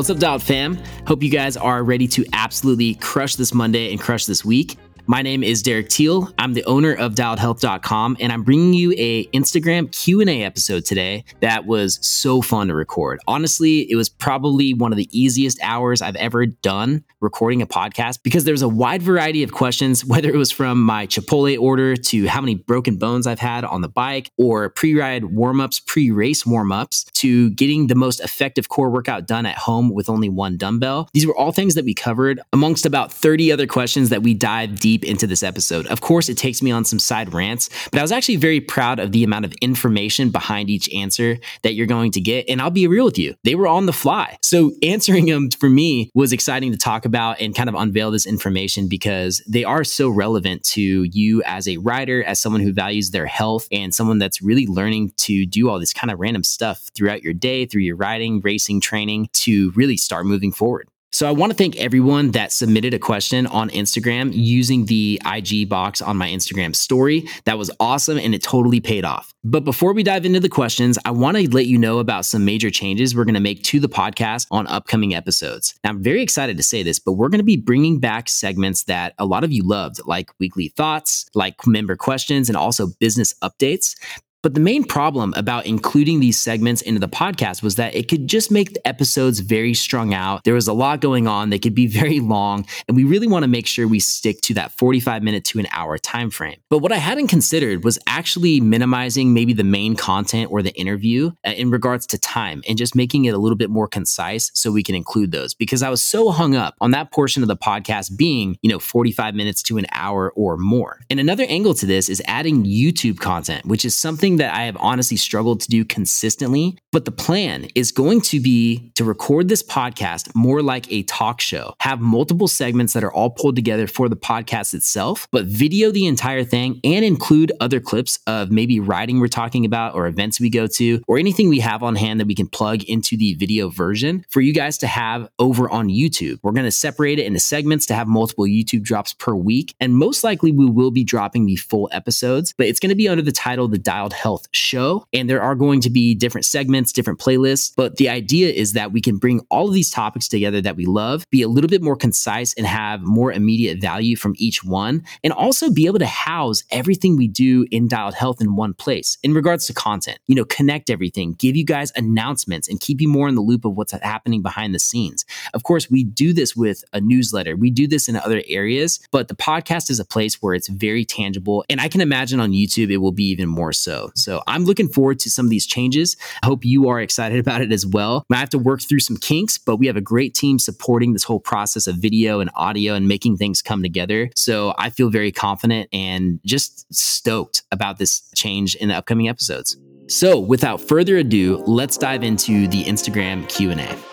What's up, Dialed fam? Hope you guys are ready to absolutely crush this Monday and crush this week. My name is Derek Teal. I'm the owner of dialedhealth.com and I'm bringing you a Instagram Q&A episode today that was so fun to record. Honestly, it was probably one of the easiest hours I've ever done recording a podcast because there was a wide variety of questions whether it was from my Chipotle order to how many broken bones I've had on the bike or pre-ride warm-ups, pre-race warm-ups to getting the most effective core workout done at home with only one dumbbell. These were all things that we covered amongst about 30 other questions that we dive deep deep into this episode. Of course, it takes me on some side rants, but I was actually very proud of the amount of information behind each answer that you're going to get. And I'll be real with you, they were on the fly. So answering them for me was exciting to talk about and kind of unveil this information because they are so relevant to you as a rider, as someone who values their health, and someone that's really learning to do all this kind of random stuff throughout your day, through your riding, racing, training to really start moving forward. So I want to thank everyone that submitted a question on Instagram using the IG box on my Instagram story. That was awesome and it totally paid off. But before we dive into the questions, I want to let you know about some major changes we're going to make to the podcast on upcoming episodes. Now, I'm very excited to say this, but we're going to be bringing back segments that a lot of you loved, like weekly thoughts, like member questions, and also business updates. But the main problem about including these segments into the podcast was that it could just make the episodes very strung out. There was a lot going on. They could be very long. And we really want to make sure we stick to that 45 minute to an hour time frame. But what I hadn't considered was actually minimizing maybe the main content or the interview uh, in regards to time and just making it a little bit more concise so we can include those because I was so hung up on that portion of the podcast being, you know, 45 minutes to an hour or more. And another angle to this is adding YouTube content, which is something something that I have honestly struggled to do consistently. But the plan is going to be to record this podcast more like a talk show, have multiple segments that are all pulled together for the podcast itself, but video the entire thing and include other clips of maybe riding we're talking about or events we go to or anything we have on hand that we can plug into the video version for you guys to have over on YouTube. We're going to separate it into segments to have multiple YouTube drops per week. And most likely we will be dropping the full episodes, but it's going to be under the title The Dialed Health Show. And there are going to be different segments, different playlists. But the idea is that we can bring all of these topics together that we love, be a little bit more concise and have more immediate value from each one, and also be able to house everything we do in Dialed Health in one place in regards to content. You know, connect everything, give you guys announcements, and keep you more in the loop of what's happening behind the scenes. Of course, we do this with a newsletter, we do this in other areas, but the podcast is a place where it's very tangible. And I can imagine on YouTube, it will be even more so. So I'm looking forward to some of these changes. I hope you are excited about it as well. I have to work through some kinks, but we have a great team supporting this whole process of video and audio and making things come together. So I feel very confident and just stoked about this change in the upcoming episodes. So without further ado, let's dive into the Instagram Q&A.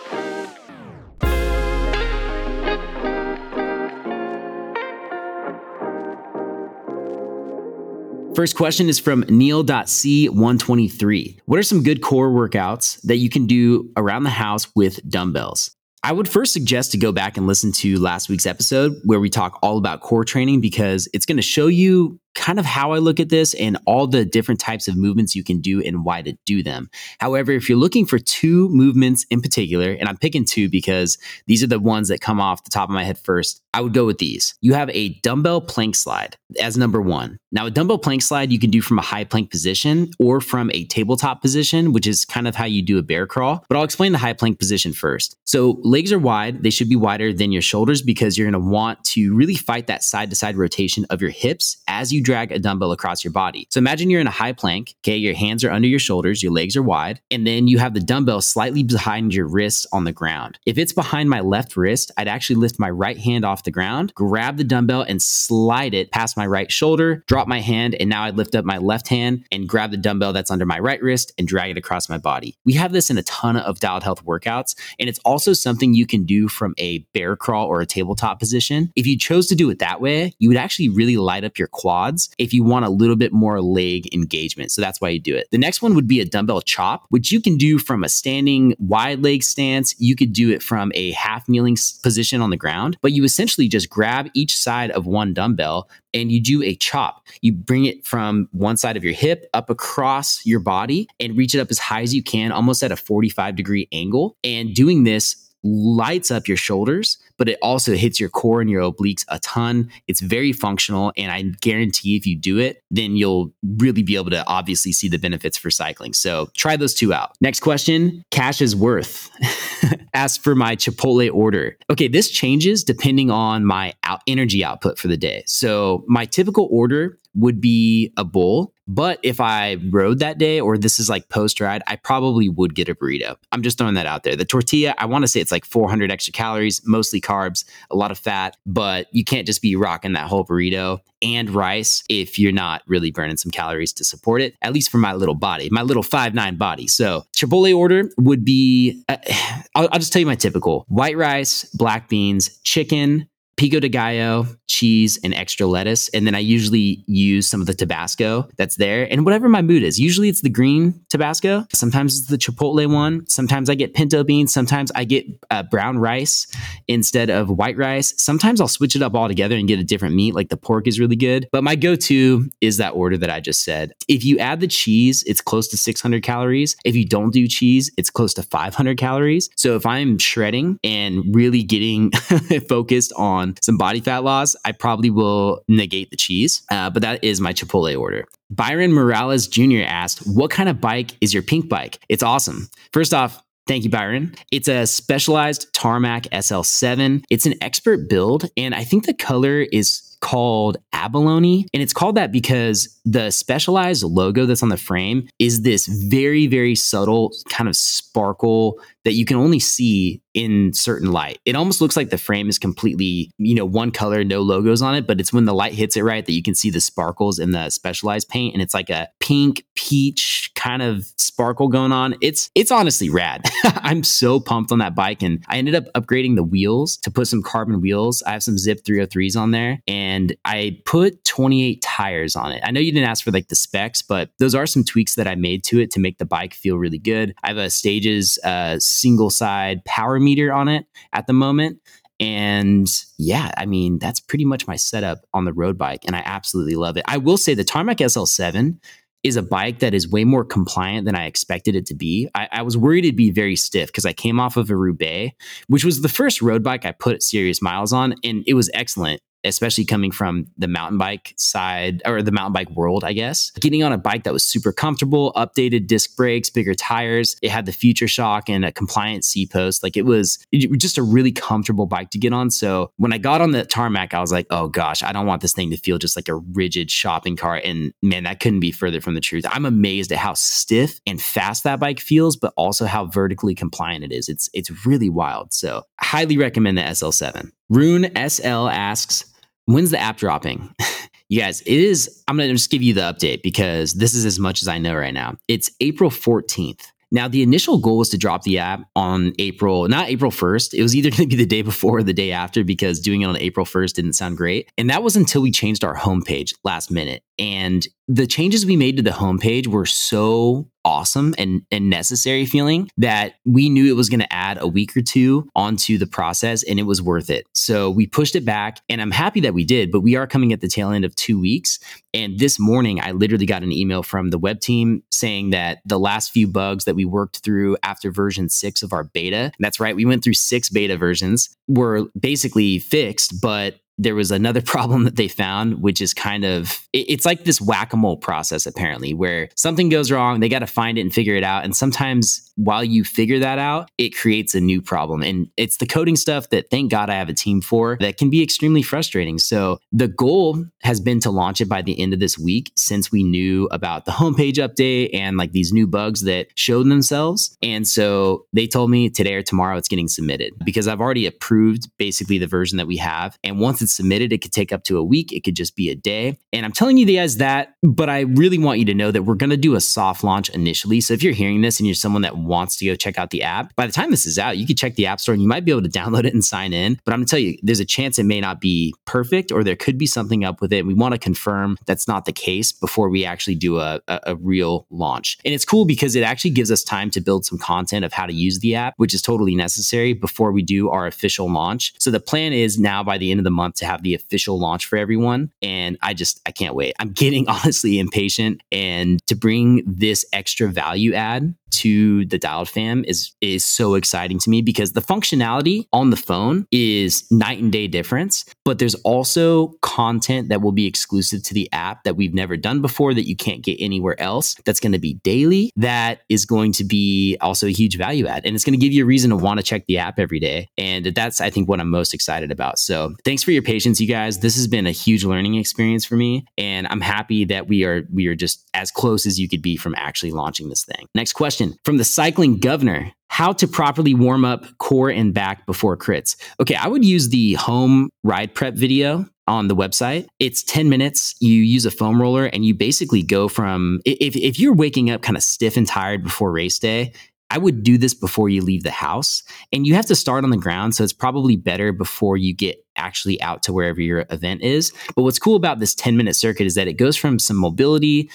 First question is from Neil.c123. What are some good core workouts that you can do around the house with dumbbells? I would first suggest to go back and listen to last week's episode where we talk all about core training because it's going to show you kind of how I look at this and all the different types of movements you can do and why to do them. However, if you're looking for two movements in particular, and I'm picking two because these are the ones that come off the top of my head first, I would go with these. You have a dumbbell plank slide as number one. Now, a dumbbell plank slide you can do from a high plank position or from a tabletop position, which is kind of how you do a bear crawl. But I'll explain the high plank position first. So, legs are wide, they should be wider than your shoulders because you're going to want to really fight that side to side rotation of your hips as you drag a dumbbell across your body. So imagine you're in a high plank. Okay. Your hands are under your shoulders, your legs are wide, and then you have the dumbbell slightly behind your wrist on the ground. If it's behind my left wrist, I'd actually lift my right hand off the ground, grab the dumbbell and slide it past my right shoulder, drop my hand, and now I'd lift up my left hand and grab the dumbbell that's under my right wrist and drag it across my body. We have this in a ton of dialed health workouts, and it's also something you can do from a bear crawl or a tabletop position. If you chose to do it that way, you would actually really light up your quads quads if you want a little bit more leg engagement. So that's why you do it. The next one would be a dumbbell chop, which you can do from a standing wide leg stance. You could do it from a half kneeling position on the ground, but you essentially just grab each side of one dumbbell and you do a chop. You bring it from one side of your hip up across your body and reach it up as high as you can, almost at a 45 degree angle. And doing this lights up your shoulders, but it also hits your core and your obliques a ton. It's very functional. And I guarantee if you do it, then you'll really be able to obviously see the benefits for cycling. So try those two out. Next question Cash is worth. Ask for my Chipotle order. Okay, this changes depending on my out- energy output for the day. So my typical order would be a bowl. But if I rode that day or this is like post ride, I probably would get a burrito. I'm just throwing that out there. The tortilla, I want to say it's like 400 extra calories, mostly carbs, a lot of fat, but you can't just be rocking that whole burrito and rice if you're not really burning some calories to support it, at least for my little body, my little five nine body. So, Chipotle order would be uh, I'll, I'll just tell you my typical white rice, black beans, chicken, pico de gallo, cheese, and extra lettuce. And then I usually use some of the Tabasco that's there and whatever my mood is. Usually it's the green Tabasco. Sometimes it's the Chipotle one. Sometimes I get pinto beans. Sometimes I get uh, brown rice instead of white rice. Sometimes I'll switch it up altogether and get a different meat. Like the pork is really good. But my go to is that order that I just said. If you add the cheese, it's close to 600 calories. If you don't do cheese, it's close to 500 calories. So if I'm shredding and really getting focused on on some body fat loss, I probably will negate the cheese. Uh, but that is my Chipotle order. Byron Morales Jr. asked, What kind of bike is your pink bike? It's awesome. First off, Thank you, Byron. It's a specialized Tarmac SL7. It's an expert build, and I think the color is called abalone. And it's called that because the specialized logo that's on the frame is this very, very subtle kind of sparkle that you can only see in certain light. It almost looks like the frame is completely, you know, one color, no logos on it, but it's when the light hits it right that you can see the sparkles in the specialized paint and it's like a pink peach kind of sparkle going on. It's it's honestly rad. I'm so pumped on that bike and I ended up upgrading the wheels to put some carbon wheels. I have some Zipp 303s on there and I put 28 tires on it. I know you didn't ask for like the specs, but those are some tweaks that I made to it to make the bike feel really good. I have a Stages uh, single side power meter on it at the moment. And yeah, I mean, that's pretty much my setup on the road bike. And I absolutely love it. I will say the Tarmac SL7 is a bike that is way more compliant than I expected it to be. I, I was worried it'd be very stiff because I came off of a Roubaix, which was the first road bike I put serious miles on, and it was excellent especially coming from the mountain bike side or the mountain bike world, I guess. Getting on a bike that was super comfortable, updated disc brakes, bigger tires. It had the future shock and a compliant seat post. Like it was just a really comfortable bike to get on. So when I got on the tarmac, I was like, oh gosh, I don't want this thing to feel just like a rigid shopping cart. And man, that couldn't be further from the truth. I'm amazed at how stiff and fast that bike feels, but also how vertically compliant it is. It's it's really wild. So highly recommend the SL7. Rune SL asks, when's the app dropping? you guys, it is, I'm going to just give you the update because this is as much as I know right now. It's April 14th. Now, the initial goal was to drop the app on April, not April 1st. It was either going to be the day before or the day after because doing it on April 1st didn't sound great. And that was until we changed our homepage last minute. And the changes we made to the homepage were so awesome and, and necessary feeling that we knew it was going to add a week or two onto the process and it was worth it. So we pushed it back and I'm happy that we did, but we are coming at the tail end of two weeks. And this morning, I literally got an email from the web team saying that the last few bugs that we worked through after version six of our beta, that's right, we went through six beta versions, were basically fixed, but there was another problem that they found, which is kind of it's like this whack a mole process, apparently, where something goes wrong, they got to find it and figure it out. And sometimes while you figure that out, it creates a new problem. And it's the coding stuff that thank God I have a team for that can be extremely frustrating. So the goal has been to launch it by the end of this week since we knew about the homepage update and like these new bugs that showed themselves. And so they told me today or tomorrow it's getting submitted because I've already approved basically the version that we have. And once it's submitted, it could take up to a week, it could just be a day. And I'm telling you guys that, but I really want you to know that we're going to do a soft launch initially. So if you're hearing this and you're someone that wants to go check out the app, by the time this is out, you could check the App Store and you might be able to download it and sign in. But I'm gonna tell you, there's a chance it may not be perfect or there could be something up with it. We want to confirm that's not the case before we actually do a, a, a real launch. And it's cool because it actually gives us time to build some content of how to use the app, which is totally necessary before we do our official launch. So the plan is now by the end of the month to have the official launch for everyone. And I just, I can't wait. I'm getting honestly impatient and to bring this extra value add to the dialed fam is is so exciting to me because the functionality on the phone is night and day difference but there's also content that will be exclusive to the app that we've never done before that you can't get anywhere else that's going to be daily that is going to be also a huge value add. And it's going to give you a reason to want to check the app every day. And that's i think what i'm most excited about. So thanks for your patience you guys. This has been a huge learning experience for me and i'm happy that we are we are just as close as you could be from actually launching this thing. Next question from the cycling governor how to properly warm up core and back before crits. Okay, I would use the home ride prep video on the website. It's 10 minutes. You use a foam roller and you basically go from if, if you're waking up kind of stiff and tired before race day, I would do this before you leave the house. And you have to start on the ground. So it's probably better before you get actually out to wherever your event is. But what's cool about this 10 minute circuit is that it goes from some mobility,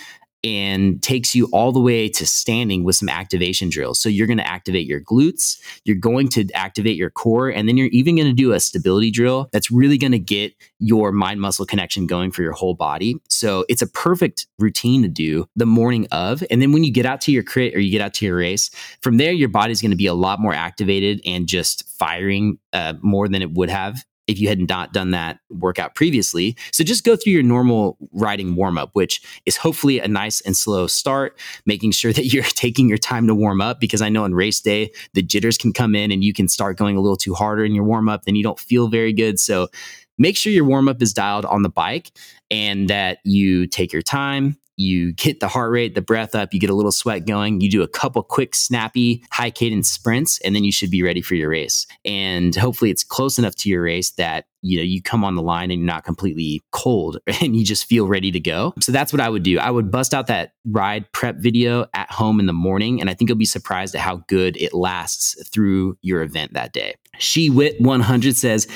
and takes you all the way to standing with some activation drills. So you're going to activate your glutes, you're going to activate your core, and then you're even going to do a stability drill that's really going to get your mind muscle connection going for your whole body. So it's a perfect routine to do the morning of. And then when you get out to your crit or you get out to your race, from there, your body's going to be a lot more activated and just firing uh, more than it would have if you had not done that workout previously. So just go through your normal riding warm up, which is hopefully a nice and slow start, making sure that you're taking your time to warm up because I know on race day, the jitters can come in and you can start going a little too harder in your warm up, then you don't feel very good. So make sure your warm up is dialed on the bike and that you take your time you get the heart rate, the breath up, you get a little sweat going, you do a couple quick, snappy, high cadence sprints, and then you should be ready for your race. And hopefully it's close enough to your race that you know you come on the line and you're not completely cold and you just feel ready to go. So that's what i would do. I would bust out that ride prep video at home in the morning and i think you'll be surprised at how good it lasts through your event that day she wit 100 says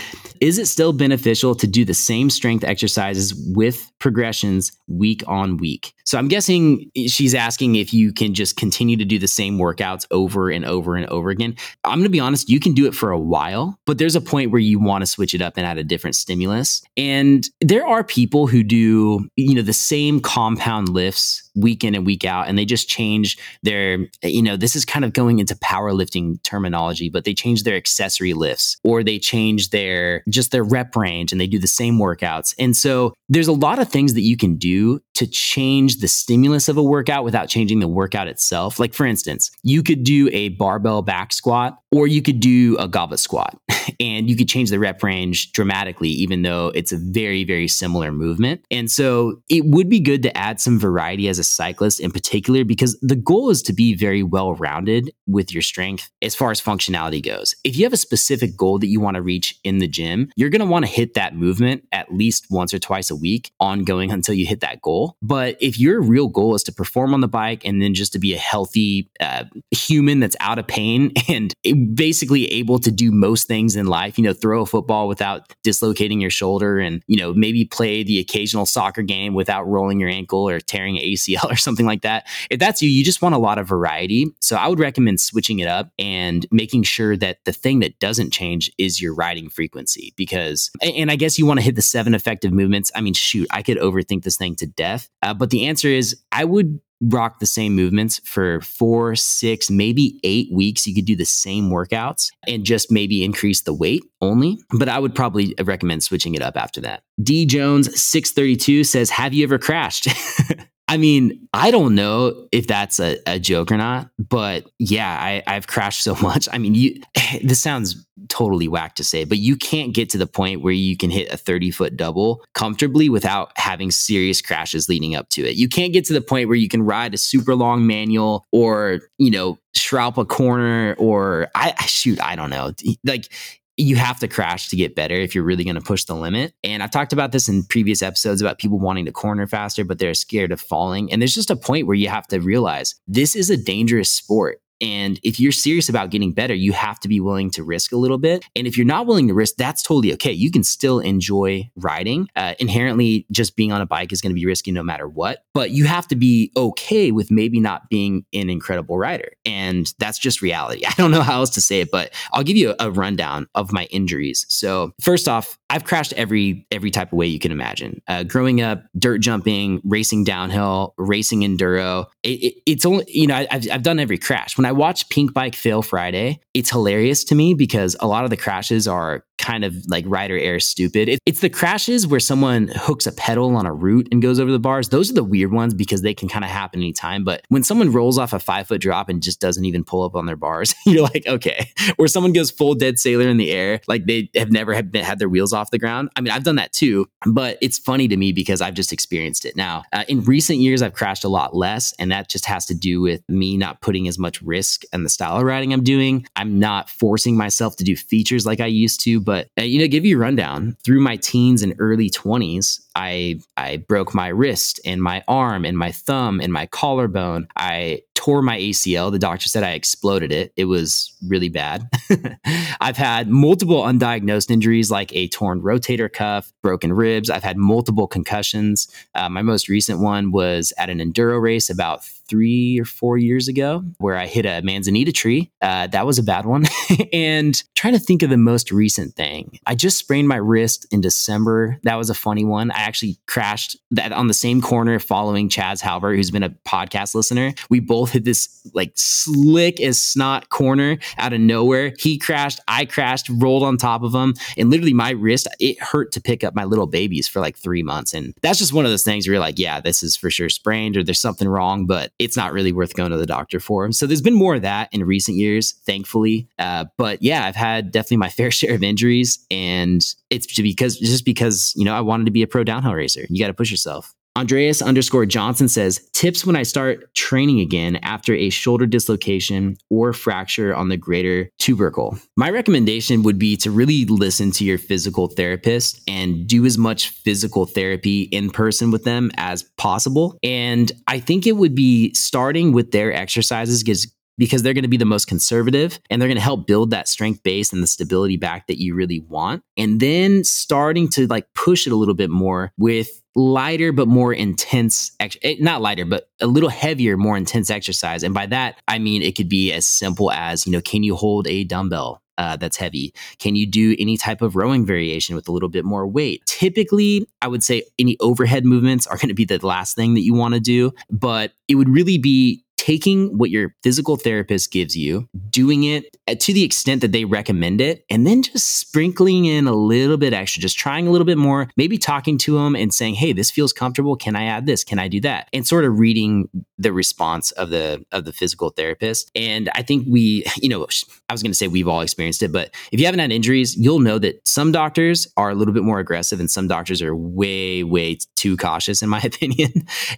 is it still beneficial to do the same strength exercises with progressions week on week so i'm guessing she's asking if you can just continue to do the same workouts over and over and over again i'm going to be honest you can do it for a while but there's a point where you want to switch it up and add a different stimulus. And there are people who do, you know, the same compound lifts week in and week out and they just change their you know this is kind of going into powerlifting terminology but they change their accessory lifts or they change their just their rep range and they do the same workouts and so there's a lot of things that you can do to change the stimulus of a workout without changing the workout itself like for instance you could do a barbell back squat or you could do a goblet squat and you could change the rep range dramatically, even though it's a very, very similar movement. And so it would be good to add some variety as a cyclist in particular, because the goal is to be very well rounded with your strength as far as functionality goes. If you have a specific goal that you want to reach in the gym, you're going to want to hit that movement at least once or twice a week, ongoing until you hit that goal. But if your real goal is to perform on the bike and then just to be a healthy uh, human that's out of pain and basically able to do most things in life, you know, throw a football without dislocating your shoulder and, you know, maybe play the occasional soccer game without rolling your ankle or tearing an ACL or something like that. If that's you, you just want a lot of variety. So I would recommend switching it up and making sure that the thing that doesn't change is your riding frequency because, and I guess you want to hit the seven effective movements. I mean, shoot, I could overthink this thing to death. Uh, but the answer is I would rock the same movements for four, six, maybe eight weeks. You could do the same workouts and just maybe increase the weight only. But I would probably recommend switching it up after that. D Jones 632 says, Have you ever crashed? I mean, I don't know if that's a, a joke or not, but yeah, I, I've crashed so much. I mean, you this sounds totally whack to say, but you can't get to the point where you can hit a 30 foot double comfortably without having serious crashes leading up to it. You can't get to the point where you can ride a super long manual or, you know, shroud a corner or I shoot, I don't know. Like you have to crash to get better if you're really going to push the limit. And I've talked about this in previous episodes about people wanting to corner faster, but they're scared of falling. And there's just a point where you have to realize this is a dangerous sport. And if you're serious about getting better, you have to be willing to risk a little bit. And if you're not willing to risk, that's totally okay. You can still enjoy riding. Uh, inherently, just being on a bike is going to be risky no matter what. But you have to be okay with maybe not being an incredible rider. And that's just reality. I don't know how else to say it, but I'll give you a, a rundown of my injuries. So, first off, I've crashed every every type of way you can imagine. Uh, growing up, dirt jumping, racing downhill, racing enduro. It, it, it's only you know I, have I've done every crash. When I watch Pinkbike fail Friday, it's hilarious to me because a lot of the crashes are kind of like rider air stupid. It, it's the crashes where someone hooks a pedal on a root and goes over the bars. Those are the weird ones because they can kind of happen anytime. But when someone rolls off a five foot drop and just doesn't even pull up on their bars, you're like, okay. Or someone goes full dead sailor in the air, like they have never have been, had their wheels off the ground. I mean, I've done that too, but it's funny to me because I've just experienced it. Now, uh, in recent years, I've crashed a lot less, and that just has to do with me not putting as much risk and the style of riding I'm doing. I'm not forcing myself to do features like I used to, but uh, you know, give you a rundown through my teens and early 20s. I I broke my wrist and my arm and my thumb and my collarbone. I tore my ACL. The doctor said I exploded it. It was really bad. I've had multiple undiagnosed injuries like a torn rotator cuff, broken ribs. I've had multiple concussions. Uh, my most recent one was at an enduro race about three or four years ago where I hit a manzanita tree. Uh, that was a bad one. and trying to think of the most recent thing. I just sprained my wrist in December. That was a funny one. I actually crashed that on the same corner following Chaz Halbert, who's been a podcast listener. We both hit this like slick as snot corner out of nowhere. He crashed, I crashed, rolled on top of him, and literally my wrist, it hurt to pick up my little babies for like three months. And that's just one of those things where you're like, yeah, this is for sure sprained or there's something wrong, but it's not really worth going to the doctor for. So there's been more of that in recent years, thankfully. Uh, but yeah, I've had definitely my fair share of injuries, and it's because just because you know I wanted to be a pro downhill racer. You got to push yourself. Andreas underscore Johnson says tips when I start training again after a shoulder dislocation or fracture on the greater tubercle. My recommendation would be to really listen to your physical therapist and do as much physical therapy in person with them as possible. And I think it would be starting with their exercises because because they're going to be the most conservative and they're going to help build that strength base and the stability back that you really want. And then starting to like push it a little bit more with lighter but more intense eh, not lighter but a little heavier more intense exercise and by that i mean it could be as simple as you know can you hold a dumbbell uh, that's heavy? Can you do any type of rowing variation with a little bit more weight? Typically, I would say any overhead movements are going to be the last thing that you want to do, but it would really be taking what your physical therapist gives you, doing it to the extent that they recommend it, and then just sprinkling in a little bit extra, just trying a little bit more, maybe talking to them and saying, "Hey, this feels comfortable. Can I add this? Can I do that?" And sort of reading the response of the of the physical therapist. And I think we, you know, I was going to say we've all experienced it, but if you haven't had injuries, you'll know that some doctors are a little bit more aggressive and some doctors are way way too cautious in my opinion.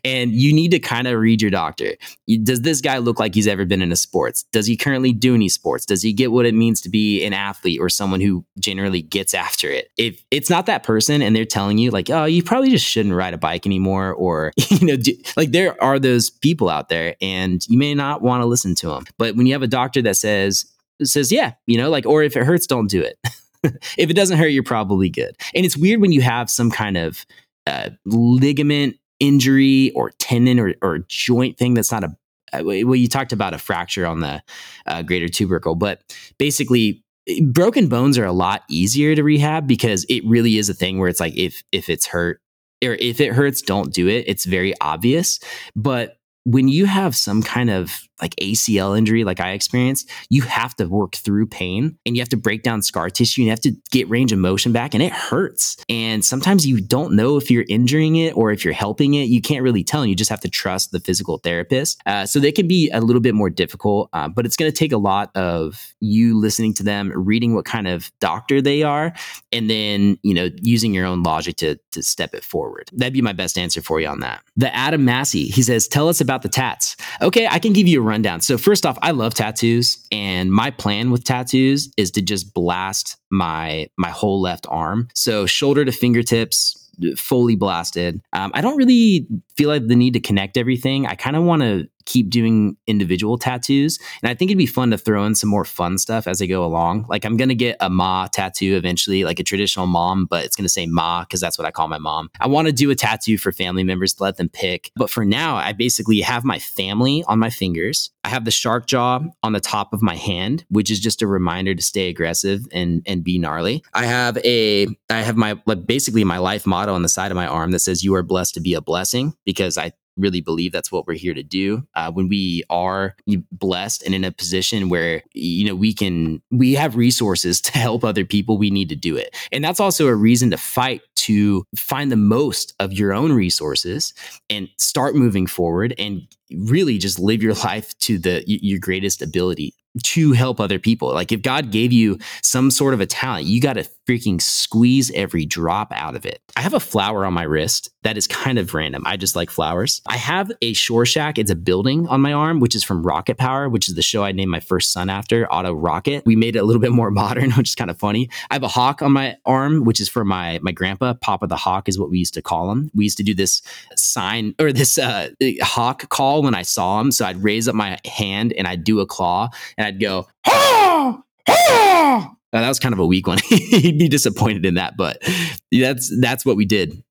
and you need to kind of read your doctor. Does does this guy look like he's ever been in a sports? Does he currently do any sports? Does he get what it means to be an athlete or someone who generally gets after it? If it's not that person and they're telling you like, oh, you probably just shouldn't ride a bike anymore, or you know, do, like there are those people out there, and you may not want to listen to them. But when you have a doctor that says says, yeah, you know, like, or if it hurts, don't do it. if it doesn't hurt, you're probably good. And it's weird when you have some kind of uh, ligament injury or tendon or, or joint thing that's not a well, you talked about a fracture on the uh, greater tubercle, but basically, broken bones are a lot easier to rehab because it really is a thing where it's like if if it's hurt or if it hurts, don't do it. It's very obvious, but when you have some kind of like ACL injury, like I experienced, you have to work through pain and you have to break down scar tissue and you have to get range of motion back and it hurts. And sometimes you don't know if you're injuring it or if you're helping it. You can't really tell. And you just have to trust the physical therapist. Uh, so they can be a little bit more difficult, uh, but it's going to take a lot of you listening to them, reading what kind of doctor they are, and then, you know, using your own logic to, to step it forward. That'd be my best answer for you on that. The Adam Massey, he says, tell us about the tats. Okay, I can give you a rundown. So first off, I love tattoos, and my plan with tattoos is to just blast my my whole left arm. So shoulder to fingertips, fully blasted. Um, I don't really feel like the need to connect everything. I kind of want to keep doing individual tattoos. And I think it'd be fun to throw in some more fun stuff as I go along. Like I'm to get a Ma tattoo eventually, like a traditional mom, but it's to say Ma because that's what I call my mom. I want to do a tattoo for family members to let them pick. But for now, I basically have my family on my fingers. I have the shark jaw on the top of my hand, which is just a reminder to stay aggressive and and be gnarly. I have a I have my like basically my life motto on the side of my arm that says you are blessed to be a blessing because I really believe that's what we're here to do. Uh, when we are blessed and in a position where you know we can we have resources to help other people, we need to do it, and that's also a reason to fight to find the most of your own resources and start moving forward and really just live your life to the your greatest ability to help other people. Like if God gave you some sort of a talent, you got to freaking squeeze every drop out of it. I have a flower on my wrist that is kind of random. I just like flowers. I have a Shore Shack. It's a building on my arm, which is from Rocket Power, which is the show I named my first son after, Otto Rocket. We made it a little bit more modern, which is kind of funny. I have a hawk on my arm, which is for my my grandpa. Papa the Hawk is what we used to call him. We used to do this sign or this uh, hawk call when I saw him. So I'd raise up my hand and I'd do a claw and I'd go, ha, ha. Uh, that was kind of a weak one. He'd be disappointed in that, but that's that's what we did.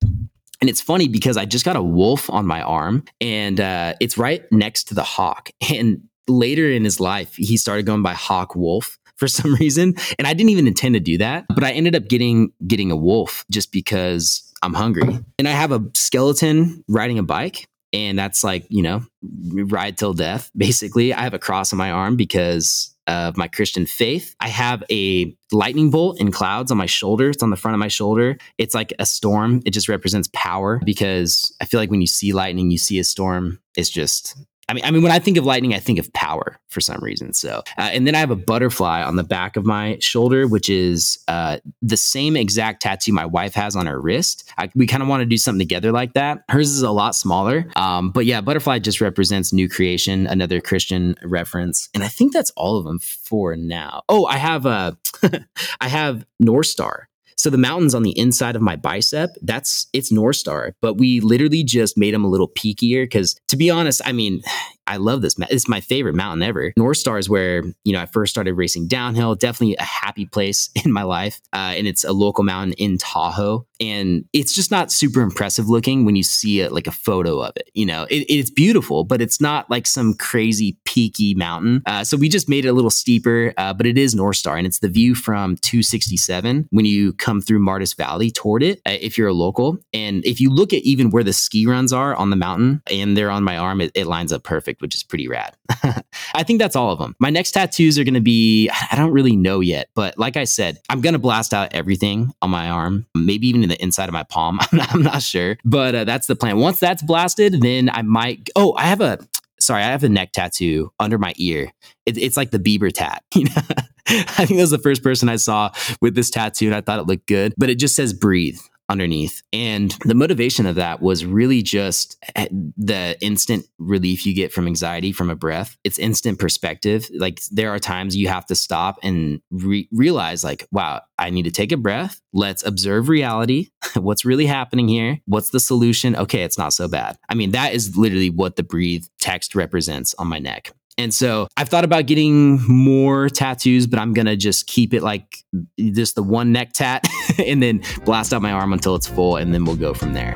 And it's funny because I just got a wolf on my arm, and uh, it's right next to the hawk. And later in his life, he started going by Hawk Wolf for some reason, and I didn't even intend to do that, but I ended up getting getting a wolf just because I'm hungry. And I have a skeleton riding a bike, and that's like you know ride till death basically. I have a cross on my arm because of my christian faith. I have a lightning bolt and clouds on my shoulder. It's on the front of my shoulder. It's like a storm. It just represents power because i feel like when you see lightning you see a storm. It's just I mean, I mean, when I think of lightning, I think of power for some reason. So, uh, and then I have a butterfly on the back of my shoulder, which is uh, the same exact tattoo my wife has on her wrist. I, we kind of want to do something together like that. Hers is a lot smaller, um, but yeah, butterfly just represents new creation, another Christian reference, and I think that's all of them for now. Oh, I have a, I have Northstar. So the mountains on the inside of my bicep, that's it's Northstar, but we literally just made them a little peakier because to be honest, I mean, I love this. It's my favorite mountain ever. Northstar is where you know I first started racing downhill. Definitely a happy place in my life, uh, and it's a local mountain in Tahoe. And it's just not super impressive looking when you see it like a photo of it. You know, it, it's beautiful, but it's not like some crazy peaky mountain. Uh, so we just made it a little steeper, uh, but it is Northstar, and it's the view from 267 when you come through Martis Valley toward it. Uh, if you're a local, and if you look at even where the ski runs are on the mountain, and they're on my arm, it, it lines up perfect which is pretty rad. I think that's all of them. My next tattoos are going to be, I don't really know yet, but like I said, I'm going to blast out everything on my arm, maybe even in the inside of my palm. I'm not, I'm not sure, but uh, that's the plan. Once that's blasted, then I might, oh, I have a, sorry, I have a neck tattoo under my ear. It, it's like the Bieber tat. You know? I think that was the first person I saw with this tattoo, and I thought it looked good. But it just says "breathe" underneath. And the motivation of that was really just eh, the instant relief you get from anxiety from a breath. It's instant perspective. Like there are times you have to stop and re- realize, like, wow, I need to take a breath. Let's observe reality. What's really happening here? What's the solution? Okay, it's not so bad. I mean, that is literally what the breathe text represents on my neck. And so I've thought about getting more tattoos, but I'm going to just keep it like just the one neck tat and then blast out my arm until it's full. And then we'll go from there.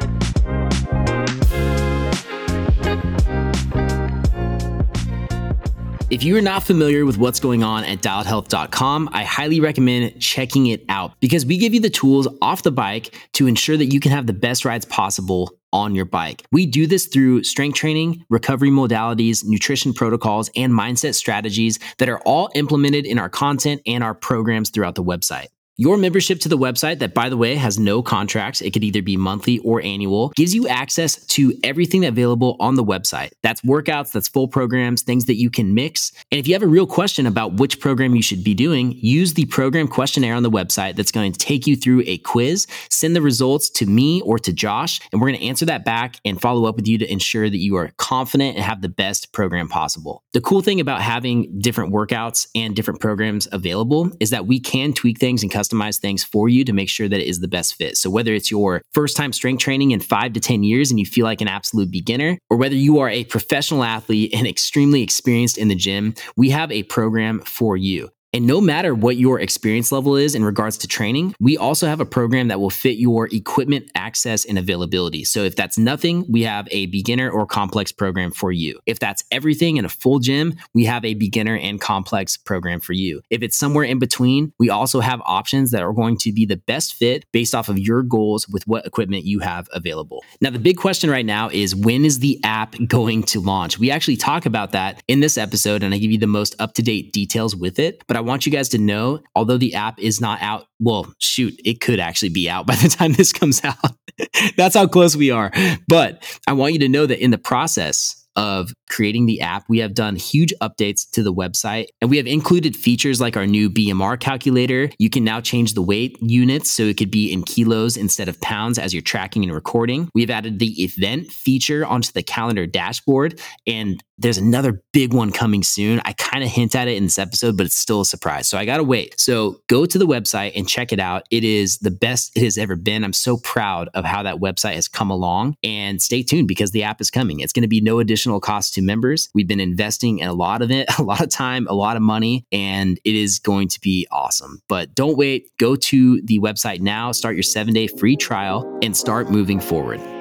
If you are not familiar with what's going on at dialedhealth.com, I highly recommend checking it out because we give you the tools off the bike to ensure that you can have the best rides possible on your bike. We do this through strength training, recovery modalities, nutrition protocols, and mindset strategies that are all implemented in our content and our programs throughout the website. Your membership to the website, that by the way has no contracts, it could either be monthly or annual, gives you access to everything available on the website. That's workouts, that's full programs, things that you can mix. And if you have a real question about which program you should be doing, use the program questionnaire on the website that's going to take you through a quiz. Send the results to me or to Josh, and we're going to answer that back and follow up with you to ensure that you are confident and have the best program possible. The cool thing about having different workouts and different programs available is that we can tweak things and customize things for you to make sure that it is the best fit. So whether it's your first time strength training in five to 10 years and you feel like an absolute beginner, or whether you are a professional athlete and extremely experienced in the gym, we have a program for you. And no matter what your experience level is in regards to training, we also have a program that will fit your equipment access and availability. So if that's nothing, we have a beginner or complex program for you. If that's everything in a full gym, we have a beginner and complex program for you. If it's somewhere in between, we also have options that are going to be the best fit based off of your goals with what equipment you have available. Now, the big question right now is when is the app going to launch? We actually talk about that in this episode and I give you the most up to date details with it. But I want you guys to know, although the app is not out, well, shoot, it could actually be out by the time this comes out. That's how close we are. But I want you to know that in the process, of creating the app, we have done huge updates to the website and we have included features like our new BMR calculator. You can now change the weight units so it could be in kilos instead of pounds as you're tracking and recording. We've added the event feature onto the calendar dashboard and there's another big one coming soon. I kind of hint at it in this episode, but it's still a surprise. So I got to wait. So go to the website and check it out. It is the best it has ever been. I'm so proud of how that website has come along and stay tuned because the app is coming. It's going to be no additional cost to members. We've been investing in a lot of it, a lot of time, a lot of money, and it is going to be awesome. But don't wait. Go to the website now, start your seven day free trial, and start moving forward.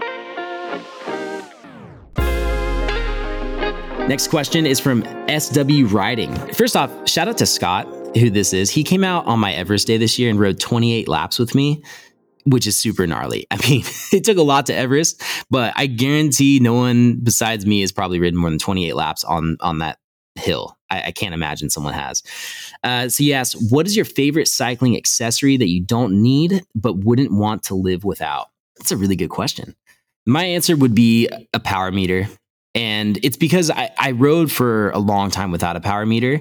Next question is from SW Riding. First off, shout out to Scott, who this is. He came out on my Everest day this year and rode 28 laps with me, which is super gnarly. I mean, it took a lot to Everest, but I guarantee no one besides me has probably ridden more than 28 laps on on that hill. I, I can't imagine someone has. Uh, so he asks, what is your favorite cycling accessory that you don't need but wouldn't want to live without? That's a really good question. My answer would be a power meter. And it's because I, I rode for a long time without a power meter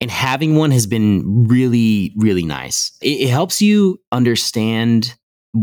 and having one has been really really nice. It, it, helps you understand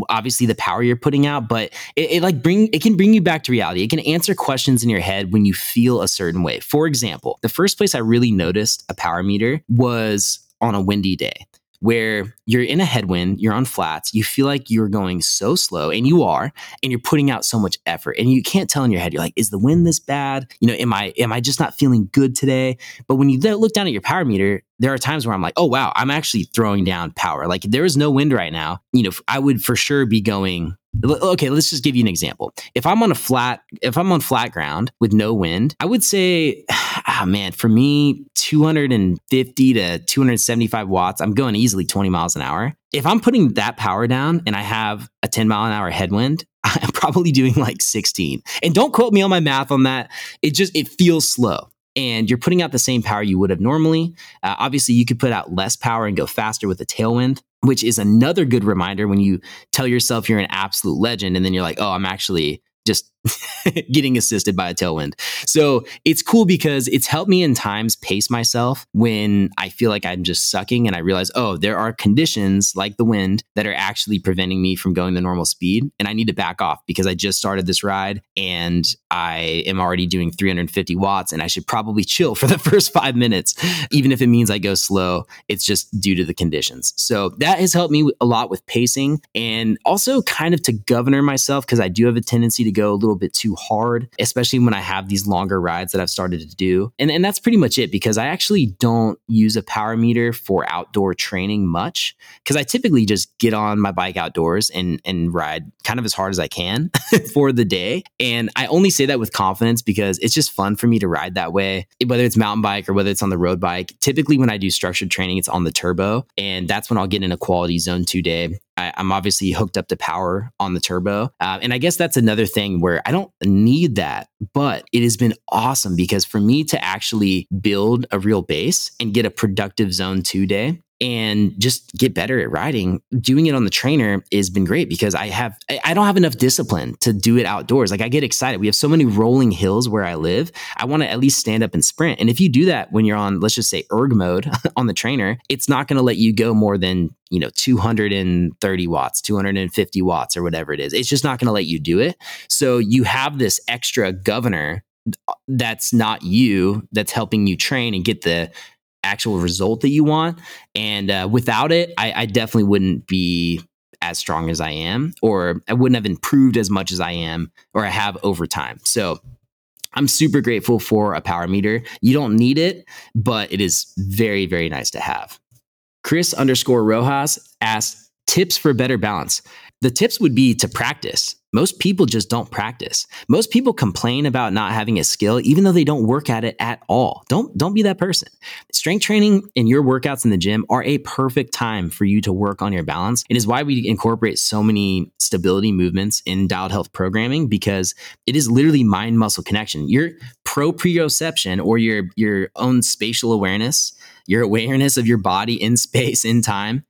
obviously the power you're putting out but it, it, like bring it can bring you back to reality. It can answer questions in your head when you feel a certain way. For example the first place i really noticed a power meter was on a windy day where you're in a headwind, you're on flats, you feel like you're going so slow, and you are, and you're putting out so much effort, and you can't tell in your head, you're like, is the wind this bad? You know, am I am I just not feeling good today? But when you look down at your power meter, there are times where I'm like, oh wow, I'm actually throwing down power. Like there is no wind right now. You know, I would for sure be going okay let's just give you an example. If i'm on a flat if i'm on flat ground with no wind i would say oh man for me 250 to 275 watts i'm going easily 20 miles an hour. If i'm putting that power down and i have a 10 mile an hour headwind i'm probably doing like 16 and don't quote me on my math on that. It just it feels slow and you're putting out the same power you would have normally. Uh, obviously, you could put out less power and go faster with a tailwind, which is another good reminder when you tell yourself you're an absolute legend and then you're like, oh, I'm actually just getting assisted by a tailwind. So it's cool because it's helped me in times pace myself when I feel like I'm just sucking and I realize, oh, there are conditions like the wind that are actually preventing me from going the normal speed. And I need to back off because I just started this ride and I am already doing 350 watts and I should probably chill for the first five minutes. Even if it means I go slow, it's just due to the conditions. So that has helped me a lot with pacing and also kind of to governor myself because I do have a tendency to go a little bit too hard, especially when I have these longer rides that I've started to do. And, and that's pretty much it because I actually don't use a power meter for outdoor training much because I typically just get on my bike outdoors and, and ride kind of as hard as I can for the day. And I only say that with confidence because it's just fun for me to ride that way, whether it's mountain bike or whether it's on the road bike. Typically, when I do structured training, it's on the turbo. And that's when I'll get in a quality zone two day I, am obviously hooked up to power on the turbo. Uh, and I guess that's another thing where I don't need that, but it has been awesome because for me to actually build a real base and get a productive zone two day, and just get better at riding doing it on the trainer has been great because i have i don't have enough discipline to do it outdoors. Like i get excited. We have so many rolling hills where i live. I want to at least stand up and sprint. And if you do that when you're on let's just say erg mode on the trainer it's not going to let you go more than you know 230 watts 250 watts or whatever it is. It's just not going to let you do it. So you have this extra governor that's not you that's helping you train and get the actual result that you want. And uh, without it, I, I definitely wouldn't be as strong as I am, or I wouldn't have improved as much as I am or I have over time. So I'm super grateful for a power meter. You don't need it, but it is very, very nice to have. Chris underscore Rojas asks tips for better balance. The tips would be to practice. Most people just don't practice. Most people complain about not having a skill even though they don't work at it at all. Don't don't be that person. Strength training and your workouts in the gym are a perfect time for you to work on your balance. It is why we incorporate so many stability movements in dialed health programming because it is literally mind muscle connection. Your proprioception or your your own spatial awareness, your awareness of your body in space in time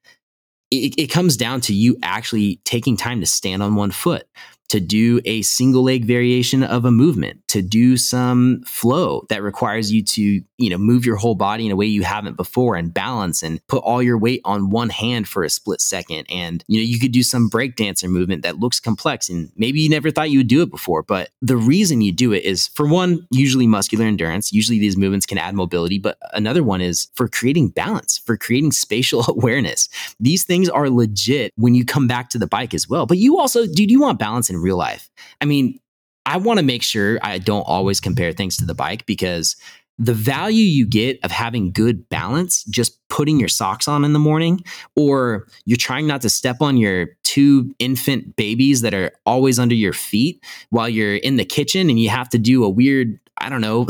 it, it comes down to you actually taking time to stand on one foot to do a single leg variation of a movement, to do some flow that requires you to, you know, move your whole body in a way you haven't before and balance and put all your weight on one hand for a split second. And, you know, you could do some breakdancer movement that looks complex and maybe you never thought you would do it before. But the reason you do it is for one, usually muscular endurance. Usually these movements can add mobility, but another one is for creating balance, for creating spatial awareness. These things are legit when you come back to the bike as well. But you also, dude, you want balance in real life. I mean, I want to make sure I don't always compare things to the bike because the value you get of having good balance, just putting your socks on in the morning, or you're trying not to step on your two infant babies that are always under your feet while you're in the kitchen and you have to do a weird, I don't know,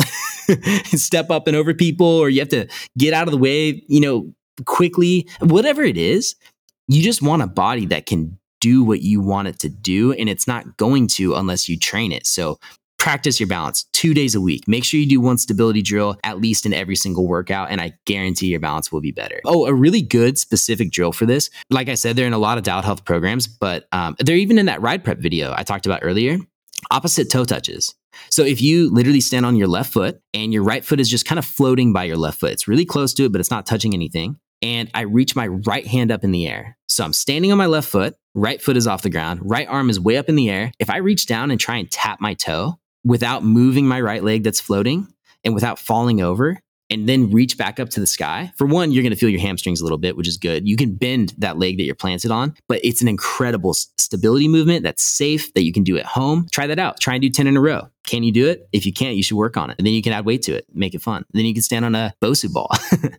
step up and over people, or you have to get out of the way, you know, quickly, whatever it is, you just want a body that can do what you want it to do. And it's not going to unless you train it. So practice your balance two days a week. Make sure you do one stability drill at least in every single workout, and I guarantee your balance will be better. Oh, a really good specific drill for this. Like I said, they're in a lot of dialed health programs, but um, they're even in that ride prep video I talked about earlier. Opposite toe touches. So if you literally stand on your left foot and your right foot is just kind of floating by your left foot, it's really close to it, but it's not touching anything. And I reach my right hand up in the air. So I'm standing on my left foot, right foot is off the ground, right arm is way up in the air. If I reach down and try and tap my toe without moving my right leg that's floating and without falling over, and then reach back up to the sky, for one, you're going to feel your hamstrings a little bit, which is good. You can bend that leg that you're planted on, but it's an incredible stability movement that's safe that you can do at home. Try that out. Try and do 10 in a row. Can you do it? If you can't, you should work on it. And then you can add weight to it, make it fun. And then you can stand on a Bosu ball.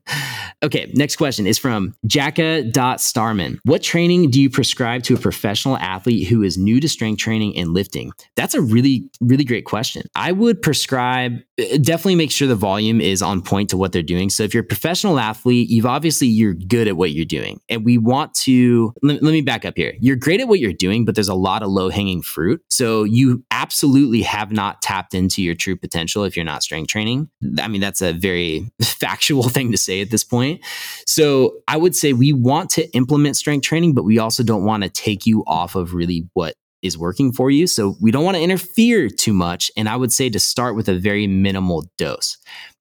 okay, next question is from Jacka.Starman. What training do you prescribe to a professional athlete who is new to strength training and lifting? That's a really, really great question. I would prescribe, uh, definitely make sure the volume is on point to what they're doing. So if you're a professional athlete, you've obviously, you're good at what you're doing. And we want to, let, let me back up here. You're great at what you're doing, but there's a lot of low hanging fruit. So you absolutely have not tapped into your true potential if you're not strength training. I mean, that's a very factual thing to say at this point. So I would say we want to implement strength training, but we also don't want to take you off of really what is working for you. So we don't want to interfere too much. And I would say to start with a very minimal dose.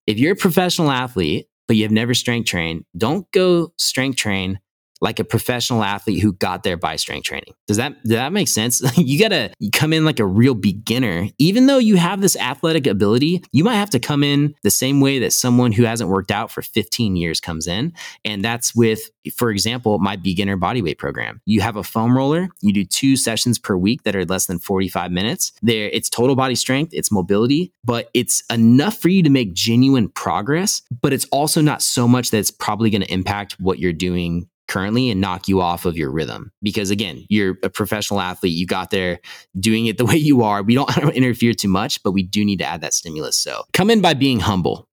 If you're a professional athlete, but you have never strength trained, don't go strength train like a professional athlete who got there by strength training. Does that does that make sense? you got to come in like a real beginner. Even though you have this athletic ability, you might have to come in the same way that someone who hasn't worked out for 15 years comes in. And that's with for example, my beginner bodyweight program. You have a foam roller, you do two sessions per week that are less than 45 minutes. There it's total body strength, it's mobility, but it's enough for you to make genuine progress, but it's also not so much that it's probably going to impact what you're doing currently and knock you off of your rhythm. Because again, you're a professional athlete. You got there doing it the way you are. We don't interfere too much, but we do need to add that stimulus. So come in by being humble.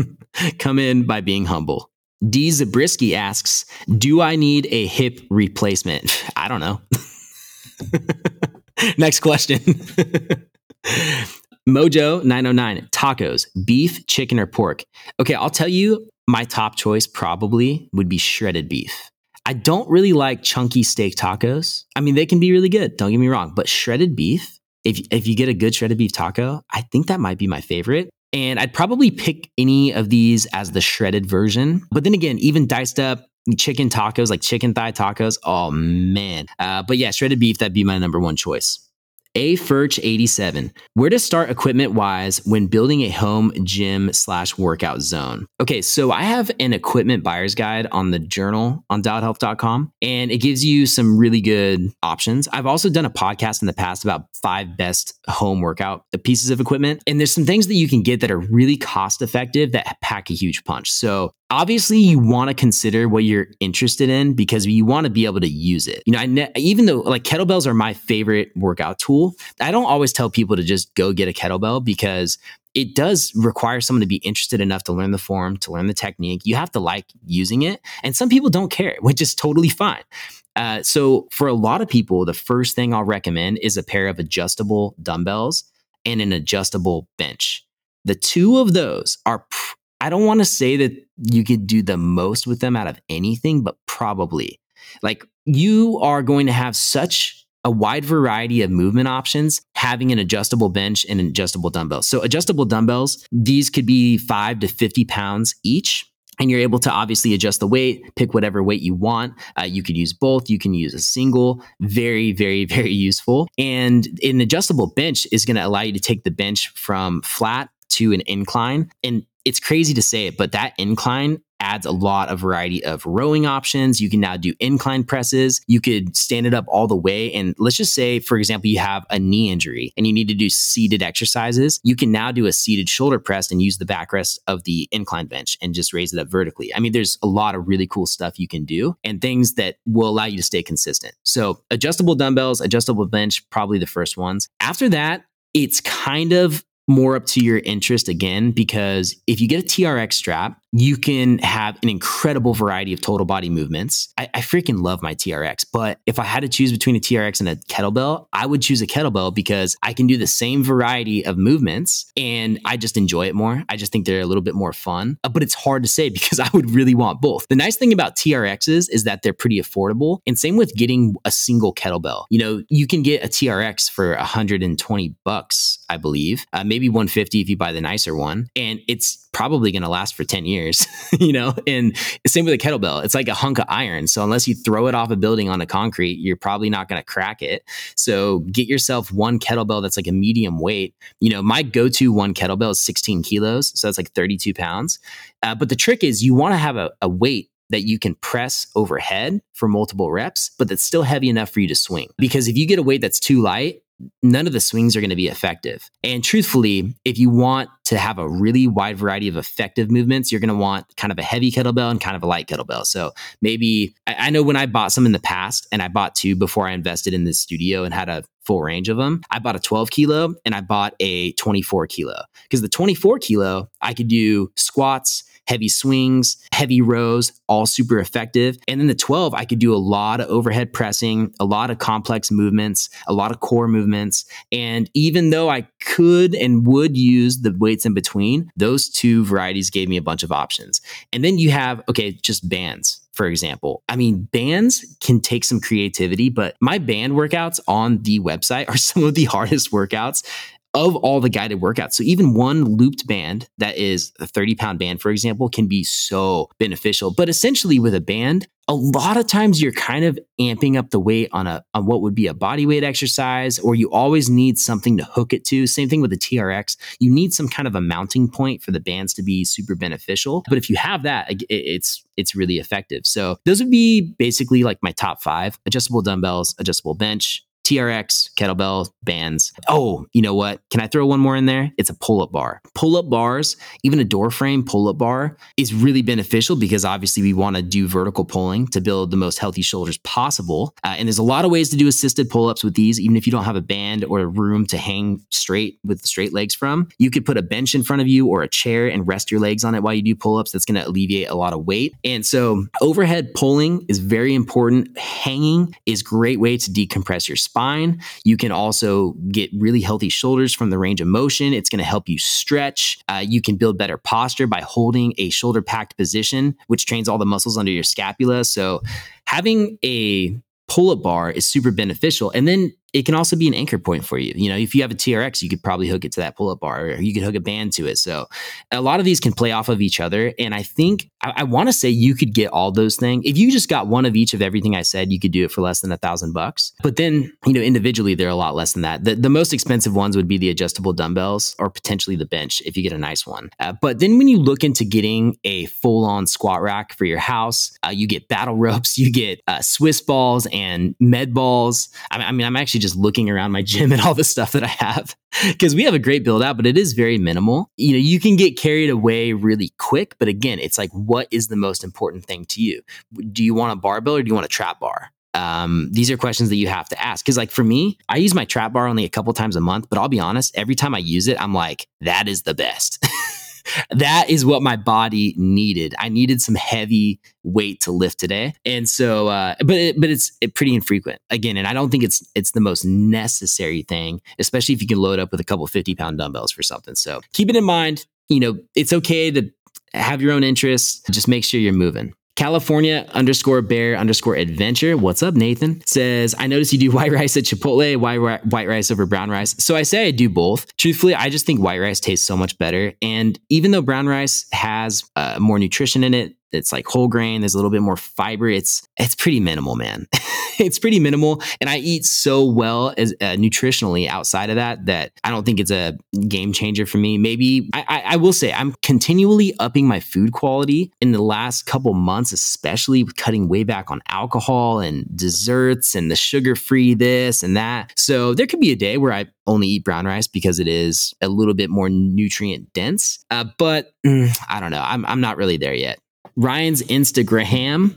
come in by being humble. D Zabriskie asks, Do I need a hip replacement? I don't know. Next question. Mojo 909 tacos, beef, chicken, or pork. Okay, I'll tell you my top choice probably would be shredded beef. I don't really like chunky steak tacos. I mean, they can be really good, don't get me wrong, but shredded beef, if, if you get a good shredded beef taco, I think that might be my favorite. And I'd probably pick any of these as the shredded version. But then again, even diced up chicken tacos, like chicken thigh tacos, oh man. Uh, but yeah, shredded beef, that'd be my number one choice. A Furch 87. Where to start equipment wise when building a home gym slash workout zone. Okay, so I have an equipment buyer's guide on the journal on dialedhealth.com, and it gives you some really good options. I've also done a podcast in the past about five best home workout pieces of equipment. And there's some things that you can get that are really cost effective that pack a huge punch. So obviously you want to consider what you're interested in because you want to be able to use it. You know, I ne- even though like kettlebells are my favorite workout tool, I don't always tell people to just go get a kettlebell because it does require someone to be interested enough to learn the form, to learn the technique. You have to like using it. And some people don't care, which is totally fine. Uh, so, for a lot of people, the first thing I'll recommend is a pair of adjustable dumbbells and an adjustable bench. The two of those are, pr- I don't want to say that you could do the most with them out of anything, but probably. Like, you are going to have such a wide variety of movement options having an adjustable bench and an adjustable dumbbell. So, adjustable dumbbells, these could be five to 50 pounds each and you're able to obviously adjust the weight, pick whatever weight you want. Uh, you could use both. You can use a single. Very, very, very useful. And an adjustable bench is going to allow you to take the bench from flat to an incline. And it's crazy to say it, but that incline adds a lot of variety of rowing options. You can now do incline presses. You could stand it up all the way. And let's just say, for example, you have a knee injury and you need to do seated exercises. You can now do a seated shoulder press and use the backrest of the incline bench and just raise it up vertically. I mean, there's a lot of really cool stuff you can do and things that will allow you to stay consistent. So, adjustable dumbbells, adjustable bench, probably the first ones. After that, it's kind of more up to your interest again, because if you get a TRX strap, you can have an incredible variety of total body movements. I, I, freaking love my TRX, but if I had to choose between a TRX and a kettlebell, I would choose a kettlebell because I can do the same variety of movements and I just enjoy it more. I just think they're a little bit more fun, uh, but it's hard to say because I would really want both. The nice thing about TRXs is that they're pretty affordable, and same with getting a single kettlebell. You know, you can get a TRX for 120 bucks, I believe, uh, maybe 150 if you buy the nicer one, and it's probably going to last for 10 years, you know? And same with a kettlebell. It's like a hunk of iron. So unless you throw it off a building on the concrete, you're probably not going to crack it. So get yourself one kettlebell that's like a medium weight. You know, my go to one kettlebell is 16 kilos. So that's like 32 pounds. Uh, but the trick is you want to have a, a weight that you can press overhead for multiple reps, but that's still heavy enough for you to swing. Because if you get a weight that's too light, none of the swings are going to be effective. And truthfully, if you want to have a really wide variety of effective movements, you're going to want kind of a heavy kettlebell and kind of a light kettlebell. So maybe I, I, know when I bought some in the past, and I bought two before I invested in this studio and had a full range of them. I bought a 12 kilo and I bought a 24 kilo because the 24 kilo, I could do squats heavy swings, heavy rows, all super effective. And then the 12, I could do a lot of overhead pressing, a lot of complex movements, a lot of core movements. And even though I could and would use the weights in between, those two varieties gave me a bunch of options. And then you have, okay, just bands for example. I mean, bands can take some creativity, but my band workouts on the website are some of the hardest workouts of all the guided workouts. So even one looped band that is a 30 pound band, for example, can be so beneficial. But essentially with a band, a lot of times you're kind of amping up the weight on a on what would be a body weight exercise, or you always need something to hook it to. Same thing with the TRX. You need some kind of a mounting point for the bands to be super beneficial. But if you have that, it's it's really effective. So those would be basically like my top five: adjustable dumbbells, adjustable bench, TRX, kettlebell, bands. Oh, you know what? Can I throw one more in there? It's a pull up bar. Pull up bars, even a door frame pull up bar, is really beneficial because obviously we want to do vertical pulling to build the most healthy shoulders possible. Uh, and there's a lot of ways to do assisted pull ups with these, even if you don't have a band or a room to hang straight with straight legs from. You could put a bench in front of you or a chair and rest your legs on it while you do pull ups. That's going to alleviate a lot of weight. And so overhead pulling is very important. Hanging is great way to decompress your spine spine. You can also get really healthy shoulders from the range of motion. It's going to help you stretch. Uh, you can build better posture by holding a shoulder packed position, which trains all the muscles under your scapula. So having a pull up bar is super beneficial. And then it can also be an anchor point for you. You know, if you have a TRX, you could probably hook it to that pull up bar or you could hook a band to it. So a lot of these can play off of each other. And I think I, I want to say you could get all those things. If you just got one of each of everything I said, you could do it for less than a thousand bucks. But then, you know, individually, they're a lot less than that. The, the most expensive ones would be the adjustable dumbbells or potentially the bench if you get a nice one. Uh, but then when you look into getting a full on squat rack for your house, uh, you get battle ropes, you get uh, Swiss balls and med balls. I I mean, I'm actually just looking around my gym and all the stuff that I have because we have a great build out, but it is very minimal. You know, you can get carried away really quick, but again, it's like, what is the most important thing to you? Do you want a barbell or do you want a trap bar? Um, these are questions that you have to ask. Cause like for me, I use my trap bar only a couple times a month, but I'll be honest, every time I use it, I'm like, that is the best. that is what my body needed. I needed some heavy weight to lift today, and so, uh, but it, but it's pretty infrequent again, and I don't think it's it's the most necessary thing, especially if you can load up with a couple fifty pound dumbbells for something. So keep it in mind. You know, it's okay to have your own interests. Just make sure you're moving. California underscore bear underscore adventure. What's up, Nathan? Says, I noticed you do white rice at Chipotle, white, white rice over brown rice. So I say I do both. Truthfully, I just think white rice tastes so much better. And even though brown rice has uh, more nutrition in it, it's like whole grain. There's a little bit more fiber. It's it's pretty minimal, man. it's pretty minimal, and I eat so well as uh, nutritionally outside of that that I don't think it's a game changer for me. Maybe I, I, I will say I'm continually upping my food quality in the last couple months, especially cutting way back on alcohol and desserts and the sugar free this and that. So there could be a day where I only eat brown rice because it is a little bit more nutrient dense. Uh, but mm, I don't know. I'm I'm not really there yet. Ryan's Instagram.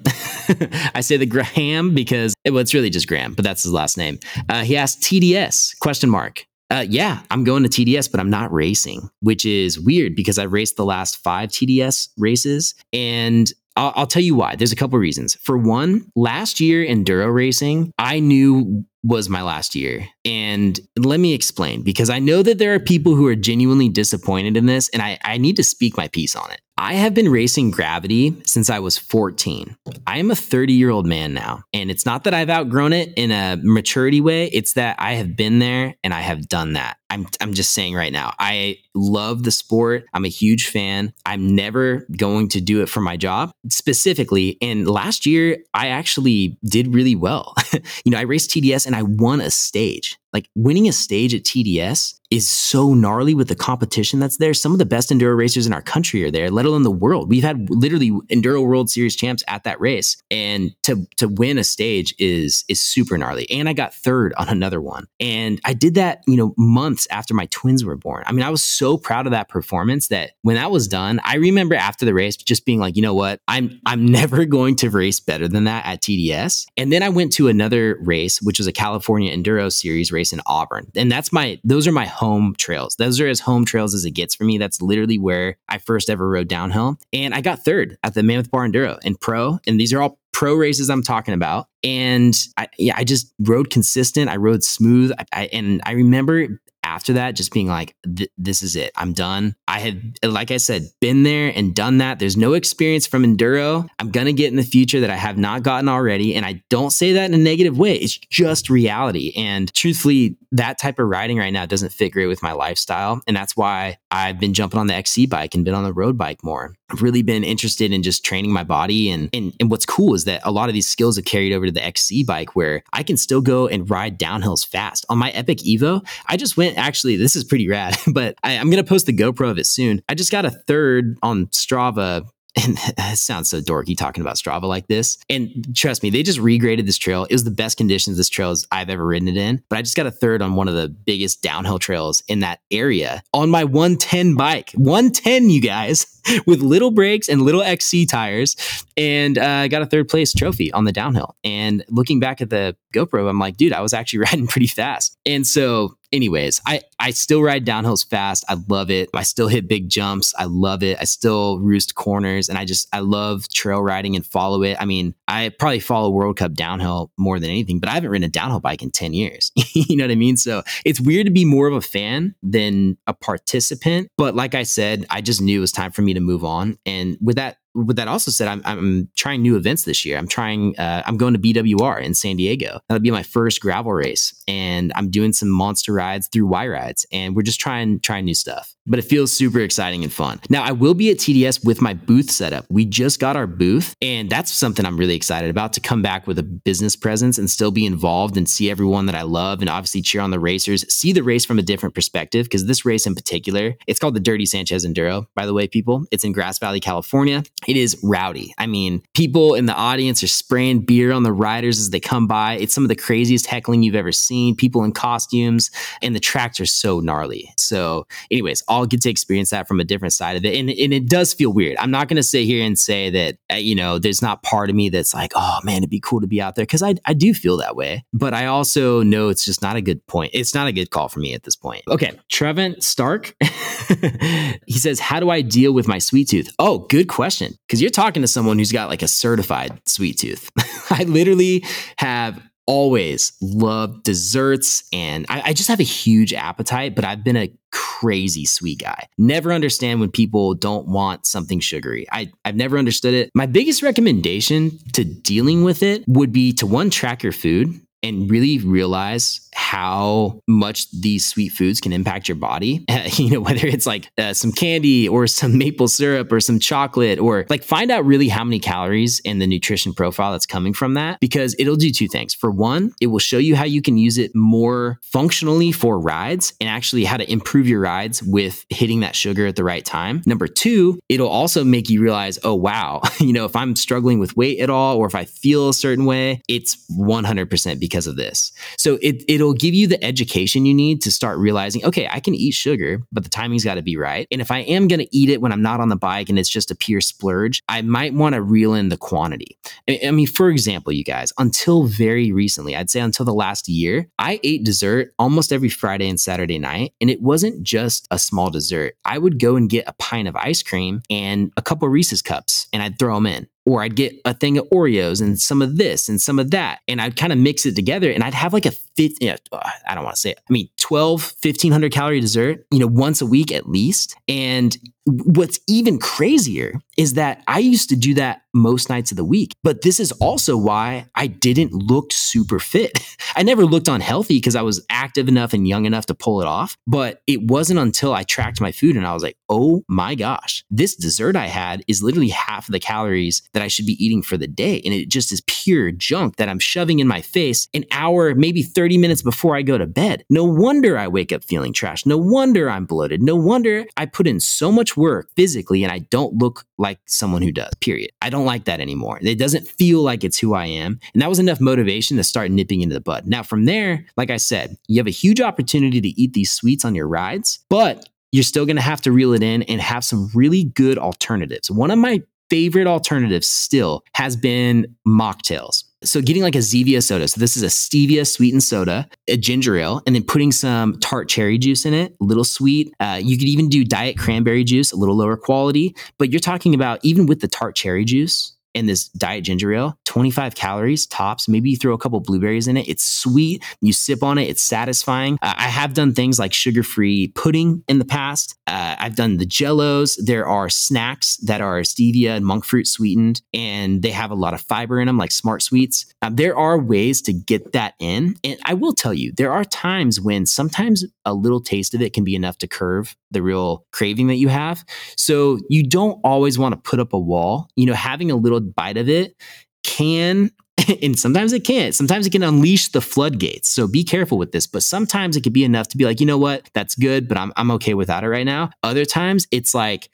I say the Graham because well, it's really just Graham, but that's his last name. Uh, he asked TDS question mark. Uh, yeah, I'm going to TDS, but I'm not racing, which is weird because I've raced the last five TDS races, and I'll, I'll tell you why. There's a couple reasons. For one, last year enduro racing, I knew was my last year. And let me explain because I know that there are people who are genuinely disappointed in this, and I, I need to speak my piece on it. I have been racing gravity since I was 14. I am a 30 year old man now. And it's not that I've outgrown it in a maturity way, it's that I have been there and I have done that. I'm, I'm just saying right now, I love the sport. I'm a huge fan. I'm never going to do it for my job specifically. And last year, I actually did really well. you know, I raced TDS and I won a stage. Like winning a stage at TDS is so gnarly with the competition that's there. Some of the best enduro racers in our country are there, let alone the world. We've had literally enduro world series champs at that race. And to to win a stage is is super gnarly. And I got third on another one. And I did that, you know, months after my twins were born. I mean, I was so proud of that performance that when that was done, I remember after the race just being like, you know what? I'm I'm never going to race better than that at TDS. And then I went to another race, which was a California Enduro Series race in Auburn. And that's my those are my home trails. Those are as home trails as it gets for me. That's literally where I first ever rode downhill. And I got third at the Mammoth Bar Enduro and pro. And these are all pro races I'm talking about. And I, yeah, I just rode consistent. I rode smooth. I, I, and I remember after that just being like this is it. I'm done. I had like i said been there and done that. There's no experience from enduro. I'm gonna get in the future that i have not gotten already and i don't say that in a negative way. It's just reality. And truthfully that type of riding right now doesn't fit great with my lifestyle and that's why i've been jumping on the xc bike and been on the road bike more i've really been interested in just training my body and and, and what's cool is that a lot of these skills have carried over to the xc bike where i can still go and ride downhills fast on my epic evo i just went actually, this is pretty rad, but I, I'm going to post the GoPro of it soon. I just got a third on Strava and it sounds so dorky talking about Strava like this. And trust me, they just regraded this trail. It was the best conditions this trail is I've ever ridden it in. But I just got a third on one of the biggest downhill trails in that area on my 110 bike. 110, you guys, with little brakes and little XC tires. And uh, I got a third place trophy on the downhill. And looking back at the GoPro, I'm like, dude, I was actually riding pretty fast. And so anyways, I, I still ride downhills fast. I love it. I still hit big jumps. I love it. I still roost corners and I just, I love trail riding and follow it. I mean, I probably follow World Cup downhill more than anything, but I haven't ridden a downhill bike in 10 years. you know what I mean? So it's weird to be more of a fan than a participant. But like I said, I just knew it was time for me to move on. And with that with that also said, I'm, I'm trying new events this year. I'm trying, uh, I'm going to BWR in San Diego. That'll be my first gravel race. And I'm doing some monster rides through Y rides. And we're just trying, trying new stuff. But it feels super exciting and fun. Now, I will be at TDS with my booth setup. We just got our booth, and that's something I'm really excited about to come back with a business presence and still be involved and see everyone that I love and obviously cheer on the racers, see the race from a different perspective. Because this race in particular, it's called the Dirty Sanchez Enduro, by the way, people. It's in Grass Valley, California. It is rowdy. I mean, people in the audience are spraying beer on the riders as they come by. It's some of the craziest heckling you've ever seen, people in costumes, and the tracks are so gnarly. So, anyways, all get to experience that from a different side of it. And, and it does feel weird. I'm not going to sit here and say that, uh, you know, there's not part of me that's like, oh man, it'd be cool to be out there. Cause I, I do feel that way. But I also know it's just not a good point. It's not a good call for me at this point. Okay. Trevin Stark, he says, how do I deal with my sweet tooth? Oh, good question. Cause you're talking to someone who's got like a certified sweet tooth. I literally have always loved desserts and I, I, just have a huge appetite, but I've been a crazy sweet guy. Never understand when people don't want something sugary. I, I've never understood it. My biggest recommendation to dealing with it would be to one, track your food and really realize how much these sweet foods can impact your body. You know, whether it's like uh, some candy or some maple syrup or some chocolate, or like find out really how many calories and the nutrition profile that's coming from that, because it'll do two things. For one, it will show you how you can use it more functionally for rides and actually how to improve your rides with hitting that sugar at the right time. Number two, it'll also make you realize, oh, wow, you know, if I'm struggling with weight at all, or if I feel a certain way, it's 100% because because of this. So it, it'll give you the education you need to start realizing, okay, I can eat sugar, but the timing's got to be right. And if I am going to eat it when I'm not on the bike and it's just a pure splurge, I might want to reel in the quantity. I mean, for example, you guys, until very recently, I'd say until the last year, I ate dessert almost every Friday and Saturday night. And it wasn't just a small dessert. I would go and get a pint of ice cream and a couple Reese's cups and I'd throw them in or I'd get a thing of Oreos and some of this and some of that. And I'd kind of mix it together and I'd have like a fifth, you uh, know, I don't want to say it. I mean, 12, 1500 calorie dessert, you know, once a week at least. And what's even crazier is that I used to do that most nights of the week. But this is also why I didn't look super fit. I never looked unhealthy because I was active enough and young enough to pull it off. But it wasn't until I tracked my food and I was like, oh my gosh, this dessert I had is literally half of the calories that I should be eating for the day. And it just is pure junk that I'm shoving in my face an hour, maybe 30 minutes before I go to bed. No wonder I wake up feeling trash. No wonder I'm bloated. No wonder I put in so much work physically and I don't look like someone who does, period. I don't like that anymore. It doesn't feel like it's who I am. And that was enough motivation to start nipping into the bud. Now, from there, like I said, you have a huge opportunity to eat these sweets on your rides, but you're still going to have to reel it in and have some really good alternatives. One of my favorite alternatives still has been mocktails. So getting like a Zevia soda. So this is a stevia sweetened soda, a ginger ale, and then putting some tart cherry juice in it, a little sweet. Uh, you could even do diet cranberry juice, a little lower quality. But you're talking about even with the tart cherry juice, and this diet ginger ale, 25 calories tops. Maybe you throw a couple blueberries in it. It's sweet. You sip on it. It's satisfying. Uh, I have done things like sugar free pudding in the past. Uh, I've done the jellos. There are snacks that are stevia and monk fruit sweetened, and they have a lot of fiber in them, like smart sweets. Uh, there are ways to get that in. And I will tell you, there are times when sometimes a little taste of it can be enough to curve the real craving that you have. So you don't always want to put up a wall. You know, having a little bite of it can and sometimes it can't. Sometimes it can unleash the floodgates. So be careful with this. But sometimes it could be enough to be like, you know what, that's good, but I'm I'm okay without it right now. Other times it's like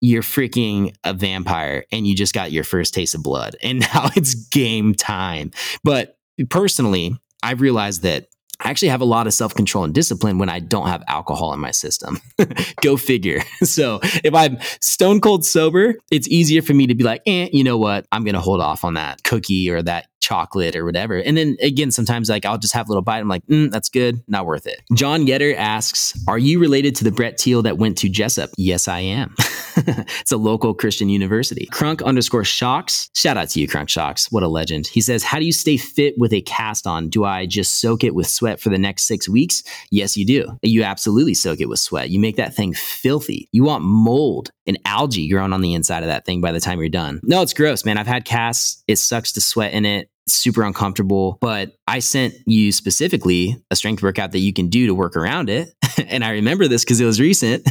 you're freaking a vampire and you just got your first taste of blood and now it's game time. But personally, I've realized that I actually have a lot of self control and discipline when I don't have alcohol in my system. Go figure. So if I'm stone cold sober, it's easier for me to be like, eh, you know what? I'm going to hold off on that cookie or that chocolate or whatever. And then again, sometimes like I'll just have a little bite. I'm like, mm, that's good, not worth it. John Yetter asks, Are you related to the Brett Teal that went to Jessup? Yes, I am. it's a local Christian university. Crunk underscore shocks. Shout out to you, Crunk Shocks. What a legend. He says, How do you stay fit with a cast on? Do I just soak it with sweat for the next six weeks? Yes, you do. You absolutely soak it with sweat. You make that thing filthy. You want mold and algae growing on the inside of that thing by the time you're done. No, it's gross, man. I've had casts. It sucks to sweat in it super uncomfortable. But I sent you specifically a strength workout that you can do to work around it. and I remember this because it was recent.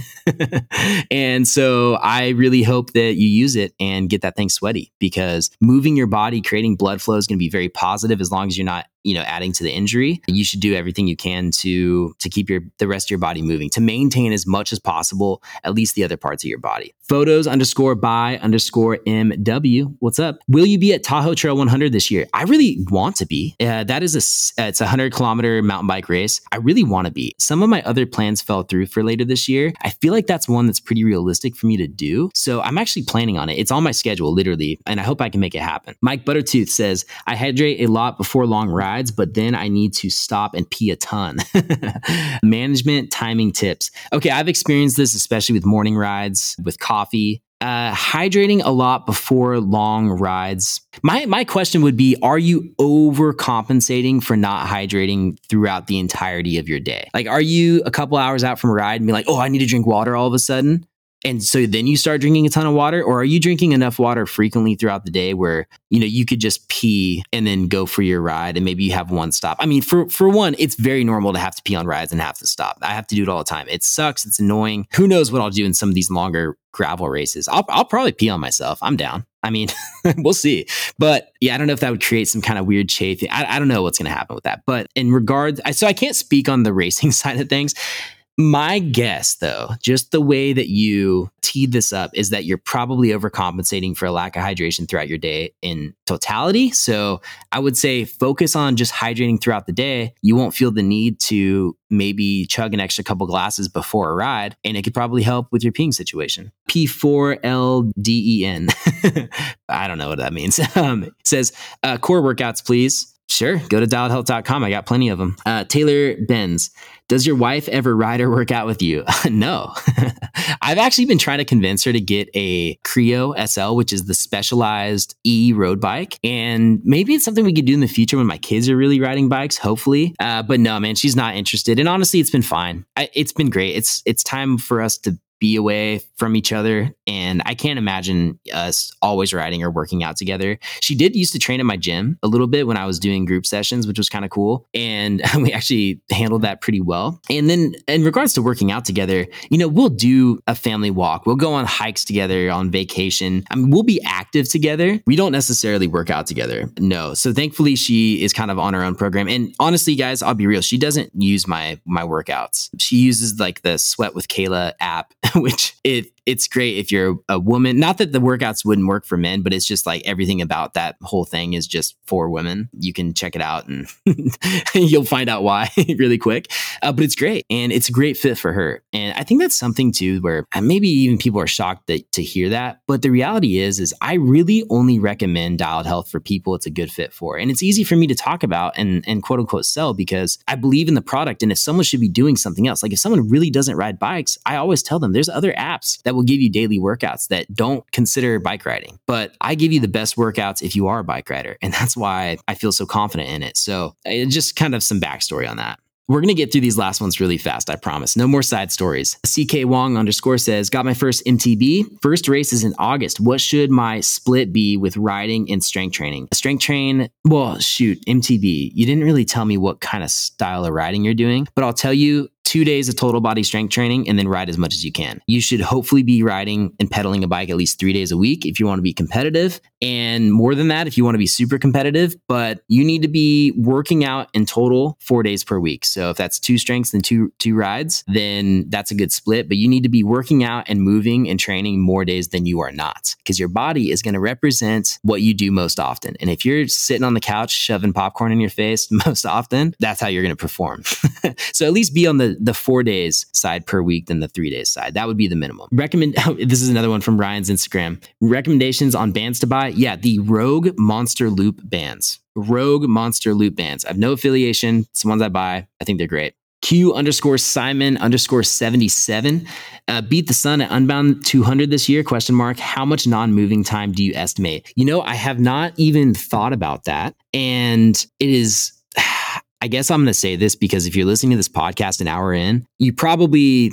and so I really hope that you use it and get that thing sweaty because moving your body, creating blood flow is going to be very positive as long as you're not you know adding to the injury. You should do everything you can to to keep your the rest of your body moving to maintain as much as possible at least the other parts of your body. Photos underscore by underscore mw what's up? Will you be at tahoe trail 100 this year? I really want to be. Uh, that is a uh, it's a 100 kilometer mountain bike race i really want to be some of my other plans fell through for later this year i feel like that's one that's pretty realistic for me to do so i'm actually planning on it it's on my schedule literally and i hope i can make it happen mike buttertooth says i hydrate a lot before long rides, but then I need to stop and pee a ton. Management timing tips. Okay, I've experienced this, especially with morning rides, with coffee. Uh, hydrating a lot before long rides. My my question would be: Are you overcompensating for not hydrating throughout the entirety of your day? Like, are you a couple hours out from a ride and be like, "Oh, I need to drink water all of a sudden"? And so then you start drinking a ton of water or are you drinking enough water frequently throughout the day where you know you could just pee and then go for your ride and maybe you have one stop i mean for for one it's very normal to have to pee on rides and have to stop i have to do it all the time it sucks it's annoying who knows what i'll do in some of these longer gravel races i'll, I'll probably pee on myself i'm down I mean, we'll see. But yeah, I don't know if that would create some kind of weird chafing. I, I don't know what's going to happen with that. But in regards, so I can't speak on the racing side of things. My guess, though, just the way that you teed this up is that you're probably overcompensating for a lack of hydration throughout your day in totality. So I would say focus on just hydrating throughout the day. You won't feel the need to maybe chug an extra couple glasses before a ride, and it could probably help with your peeing situation. P4LDEN. I don't know what that means. Um, says uh, core workouts, please. Sure, go to dialedhealth.com. I got plenty of them. Uh, Taylor Benz, does your wife ever ride or work out with you? no. I've actually been trying to convince her to get a Creo SL, which is the specialized e road bike. And maybe it's something we could do in the future when my kids are really riding bikes, hopefully. Uh, but no, man, she's not interested. And honestly, it's been fine. I, it's been great. It's it's time for us to be away from each other. And I can't imagine us always riding or working out together. She did used to train at my gym a little bit when I was doing group sessions, which was kind of cool. And we actually handled that pretty well. And then in regards to working out together, you know, we'll do a family walk. We'll go on hikes together on vacation. I mean, we'll be active together. We don't necessarily work out together. No. So thankfully she is kind of on her own program. And honestly, guys, I'll be real. She doesn't use my my workouts. She uses like the Sweat with Kayla app which it it's great if you're a woman. Not that the workouts wouldn't work for men, but it's just like everything about that whole thing is just for women. You can check it out and you'll find out why really quick. Uh, but it's great and it's a great fit for her. And I think that's something too where uh, maybe even people are shocked that, to hear that. But the reality is, is I really only recommend dialed health for people it's a good fit for. And it's easy for me to talk about and, and quote unquote sell because I believe in the product. And if someone should be doing something else, like if someone really doesn't ride bikes, I always tell them there's other apps that will give you daily workouts that don't consider bike riding. But I give you the best workouts if you are a bike rider. And that's why I feel so confident in it. So uh, just kind of some backstory on that. We're going to get through these last ones really fast, I promise. No more side stories. CK Wong underscore says, Got my first MTB. First race is in August. What should my split be with riding and strength training? Strength train, well, shoot, MTB. You didn't really tell me what kind of style of riding you're doing, but I'll tell you two days of total body strength training and then ride as much as you can. You should hopefully be riding and pedaling a bike at least three days a week if you want to be competitive. And more than that, if you want to be super competitive, but you need to be working out in total four days per week. So if that's two strengths and two two rides, then that's a good split. But you need to be working out and moving and training more days than you are not. Because your body is going to represent what you do most often. And if you're sitting on the couch shoving popcorn in your face most often, that's how you're going to perform. so at least be on the the four days side per week than the three days side. That would be the minimum. Recommend. this is another one from Ryan's Instagram. Recommendations on bands to buy. Yeah, the Rogue Monster Loop bands. Rogue Monster Loop Bands. I have no affiliation. It's the ones I buy. I think they're great. Q underscore Simon underscore 77. Uh, beat the sun at Unbound 200 this year? Question mark. How much non moving time do you estimate? You know, I have not even thought about that. And it is, I guess I'm going to say this because if you're listening to this podcast an hour in, you probably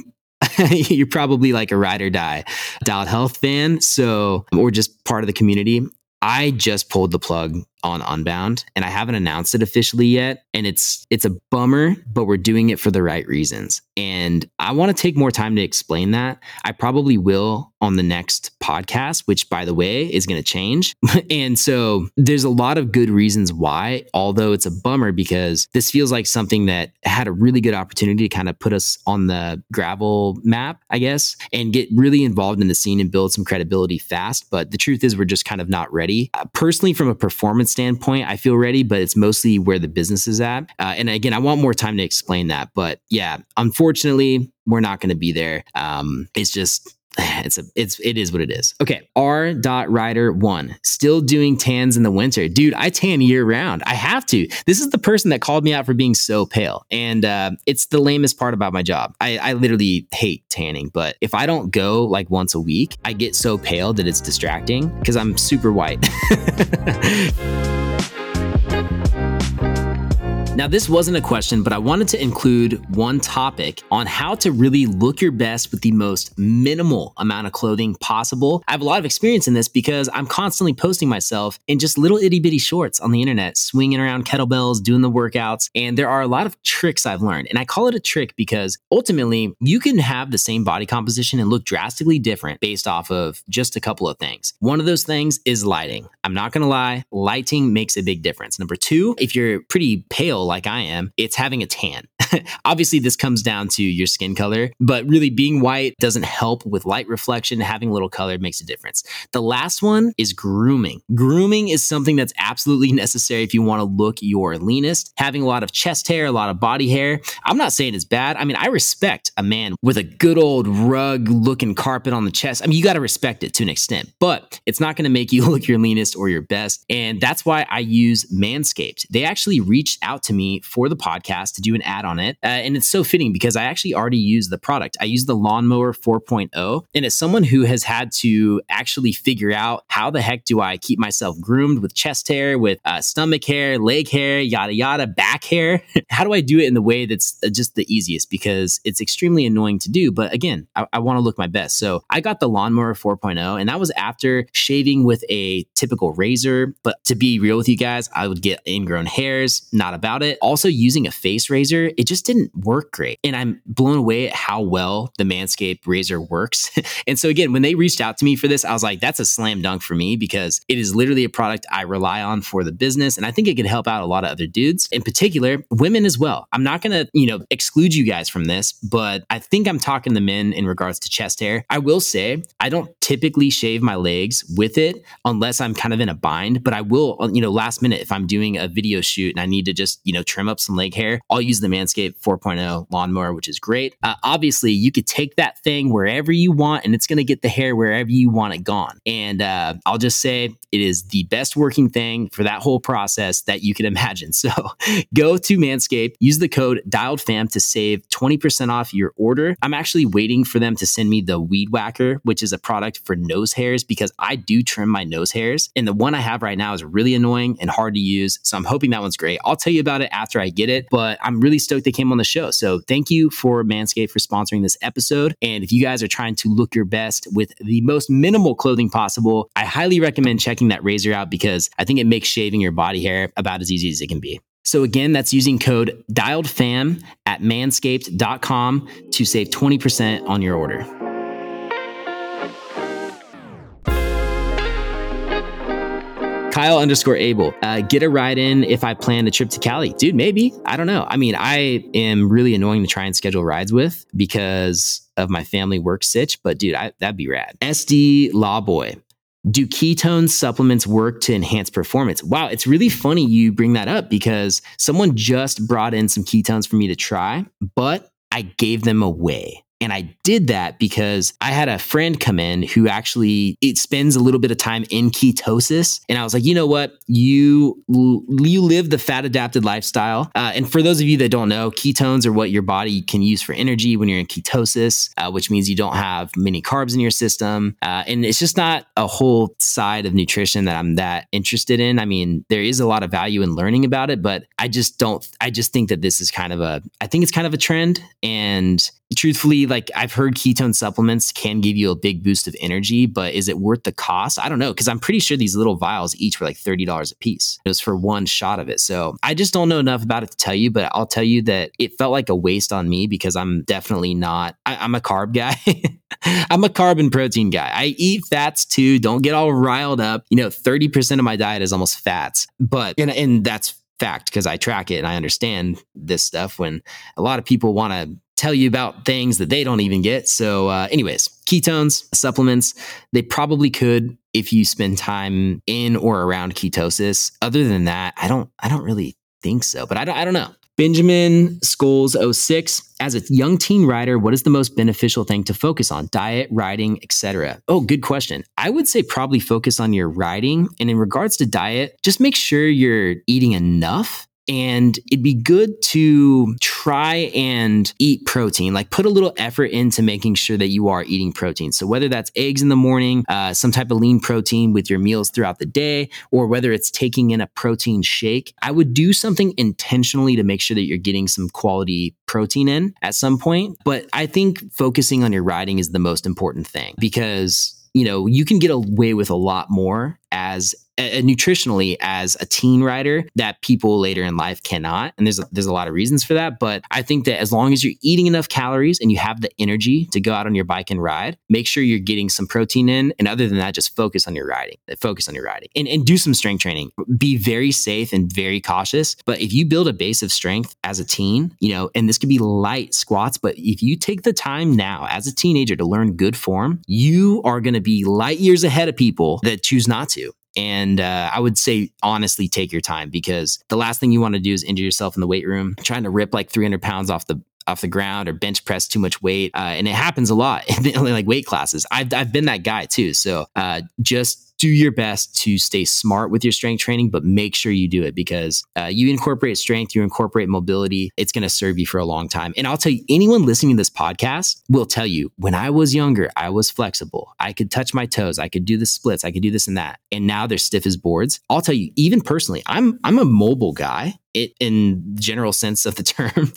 you're probably like a ride or die Dialed Health fan. So, or just part of the community. I just pulled the plug on Unbound and I haven't announced it officially yet and it's it's a bummer but we're doing it for the right reasons and I want to take more time to explain that. I probably will on the next podcast which by the way is going to change. and so there's a lot of good reasons why although it's a bummer because this feels like something that had a really good opportunity to kind of put us on the gravel map, I guess, and get really involved in the scene and build some credibility fast, but the truth is we're just kind of not ready. Uh, personally from a performance standpoint, I feel ready, but it's mostly where the business is at. Uh, and again, I want more time to explain that. But yeah, unfortunately, we're not going to be there. Um, it's just it's a it's it is what it is. Okay. R dot rider one still doing tans in the winter. Dude, I tan year round. I have to. This is the person that called me out for being so pale. And uh, it's the lamest part about my job. I, I literally hate tanning, but if I don't go like once a week, I get so pale that it's distracting because I'm super white. Now, this wasn't a question, but I wanted to include one topic on how to really look your best with the most minimal amount of clothing possible. I have a lot of experience in this because I'm constantly posting myself in just little itty bitty shorts on the internet, swinging around kettlebells, doing the workouts. And there are a lot of tricks I've learned. And I call it a trick because ultimately you can have the same body composition and look drastically different based off of just a couple of things. One of those things is lighting. I'm not going to lie, lighting makes a big difference. Number two, if you're pretty pale, like I am, it's having a tan. Obviously, this comes down to your skin color, but really being white doesn't help with light reflection. Having a little color makes a difference. The last one is grooming. Grooming is something that's absolutely necessary if you want to look your leanest. Having a lot of chest hair, a lot of body hair. I'm not saying it's bad. I mean, I respect a man with a good old rug looking carpet on the chest. I mean, you got to respect it to an extent, but it's not going to make you look your leanest or your best. And that's why I use Manscaped. They actually reached out to me for the podcast to do an ad on it. Uh, and it's so fitting because I actually already use the product. I use the Lawnmower 4.0. And as someone who has had to actually figure out how the heck do I keep myself groomed with chest hair, with uh, stomach hair, leg hair, yada, yada, back hair, how do I do it in the way that's uh, just the easiest? Because it's extremely annoying to do. But again, I, I want to look my best. So I got the Lawnmower 4.0, and that was after shaving with a typical razor. But to be real with you guys, I would get ingrown hairs, not about it also using a face razor, it just didn't work great. And I'm blown away at how well the Manscaped razor works. and so, again, when they reached out to me for this, I was like, that's a slam dunk for me because it is literally a product I rely on for the business. And I think it could help out a lot of other dudes, in particular, women as well. I'm not going to, you know, exclude you guys from this, but I think I'm talking to men in regards to chest hair. I will say, I don't typically shave my legs with it unless I'm kind of in a bind, but I will, you know, last minute if I'm doing a video shoot and I need to just, you know, trim up some leg hair, I'll use the Manscaped 4.0 lawnmower, which is great. Uh, obviously, you could take that thing wherever you want and it's going to get the hair wherever you want it gone. And uh, I'll just say it is the best working thing for that whole process that you can imagine. So go to Manscaped, use the code DIALEDFAM to save 20% off your order. I'm actually waiting for them to send me the Weed Whacker, which is a product for nose hairs because I do trim my nose hairs. And the one I have right now is really annoying and hard to use. So I'm hoping that one's great. I'll tell you about it after I get it, but I'm really stoked they came on the show. So thank you for Manscaped for sponsoring this episode. And if you guys are trying to look your best with the most minimal clothing possible, I highly recommend checking that razor out because I think it makes shaving your body hair about as easy as it can be. So again, that's using code DIALEDFAM at manscaped.com to save 20% on your order. Kyle underscore Abel, uh, get a ride in if I plan a trip to Cali. Dude, maybe. I don't know. I mean, I am really annoying to try and schedule rides with because of my family work sitch, but dude, I, that'd be rad. SD Lawboy. Do ketone supplements work to enhance performance? Wow, it's really funny you bring that up because someone just brought in some ketones for me to try, but I gave them away. And I did that because I had a friend come in who actually it spends a little bit of time in ketosis. And I was like, you know what? You you live the fat adapted lifestyle. Uh, and for those of you that don't know, ketones are what your body can use for energy when you're in ketosis, uh, which means you don't have many carbs in your system. Uh, and it's just not a whole side of nutrition that I'm that interested in. I mean, there is a lot of value in learning about it, but I just don't, I just think that this is kind of a, I think it's kind of a trend. And truthfully, like I've heard ketone supplements can give you a big boost of energy, but is it worth the cost? I don't know. Cause I'm pretty sure these little vials each were like $30 a piece. It was for one shot of it. So I just don't know enough about it to tell you, but I'll tell you that it felt like a waste on me because I'm definitely not, I, am a carb guy. I'm a carb and protein guy. I eat fats too. Don't get all riled up. You know, 30% of my diet is almost fats, but, and, and that's fact because I track it and I understand this stuff when a lot of people want to tell you about things that they don't even get. So, uh, anyways, ketones, supplements, they probably could if you spend time in or around ketosis. Other than that, I don't, I don't really think so, but I don't, I don't know. Benjamin Scholes 06 as a young teen rider what is the most beneficial thing to focus on diet riding etc oh good question i would say probably focus on your riding and in regards to diet just make sure you're eating enough and it'd be good to try and eat protein, like put a little effort into making sure that you are eating protein. So, whether that's eggs in the morning, uh, some type of lean protein with your meals throughout the day, or whether it's taking in a protein shake, I would do something intentionally to make sure that you're getting some quality protein in at some point. But I think focusing on your riding is the most important thing because you know, you can get away with a lot more as uh, nutritionally as a teen rider that people later in life cannot. And there's a, there's a lot of reasons for that but i think that as long as you're eating enough calories and you have the energy to go out on your bike and ride make sure you're getting some protein in. And other than that just focus on your riding focus on your riding and, and do some strength training. Be very safe and very cautious. But if you build a base of strength as a teen you know and this could be light squats but if you take the time now as a teenager to learn good form you are going to be light years ahead of people that choose not to and uh, I would say, honestly, take your time because the last thing you want to do is injure yourself in the weight room, trying to rip like 300 pounds off the off the ground or bench press too much weight. Uh, and it happens a lot in like weight classes. I've, I've been that guy too. So uh, just do your best to stay smart with your strength training, but make sure you do it because uh, you incorporate strength, you incorporate mobility. It's going to serve you for a long time. And I'll tell you, anyone listening to this podcast will tell you when I was younger, I was flexible. I could touch my toes. I could do the splits. I could do this and that. And now they're stiff as boards. I'll tell you, even personally, I'm I'm a mobile guy. It, in general sense of the term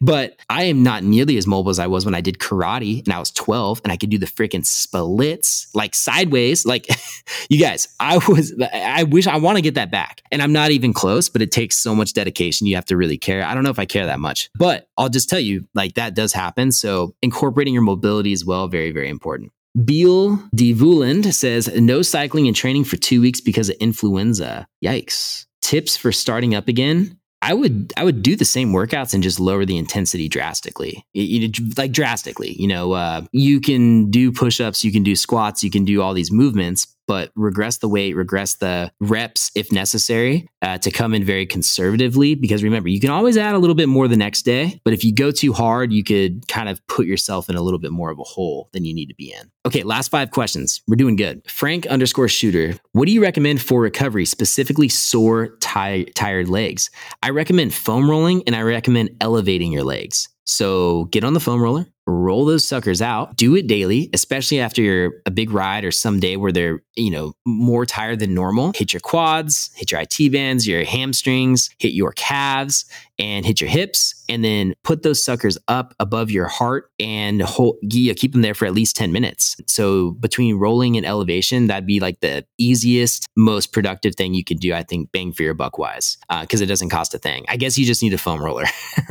but I am not nearly as mobile as I was when I did karate and I was 12 and I could do the freaking splits like sideways. Like you guys, I was, I wish I want to get that back. And I'm not even close, but it takes so much dedication. You have to really care. I don't know if I care that much, but I'll just tell you, like that does happen. So incorporating your mobility as well, very, very important. Beal Devuland says no cycling and training for two weeks because of influenza. Yikes. Tips for starting up again I would I would do the same workouts and just lower the intensity drastically, you, like drastically. You know, uh, you can do push ups, you can do squats, you can do all these movements, but regress the weight, regress the reps if necessary uh, to come in very conservatively. Because remember, you can always add a little bit more the next day, but if you go too hard, you could kind of put yourself in a little bit more of a hole than you need to be in. Okay, last five questions. We're doing good. Frank underscore shooter, what do you recommend for recovery, specifically sore, tired legs? I recommend foam rolling and I recommend elevating your legs. So get on the foam roller, roll those suckers out, do it daily, especially after you're a big ride or some day where they're, you know, more tired than normal. Hit your quads, hit your IT bands, your hamstrings, hit your calves, and hit your hips. And then put those suckers up above your heart and hold, yeah, keep them there for at least 10 minutes. So between rolling and elevation, that'd be like the easiest, most productive thing you could do, I think, bang for your buck wise, because uh, it doesn't cost a thing. I guess you just need a foam roller.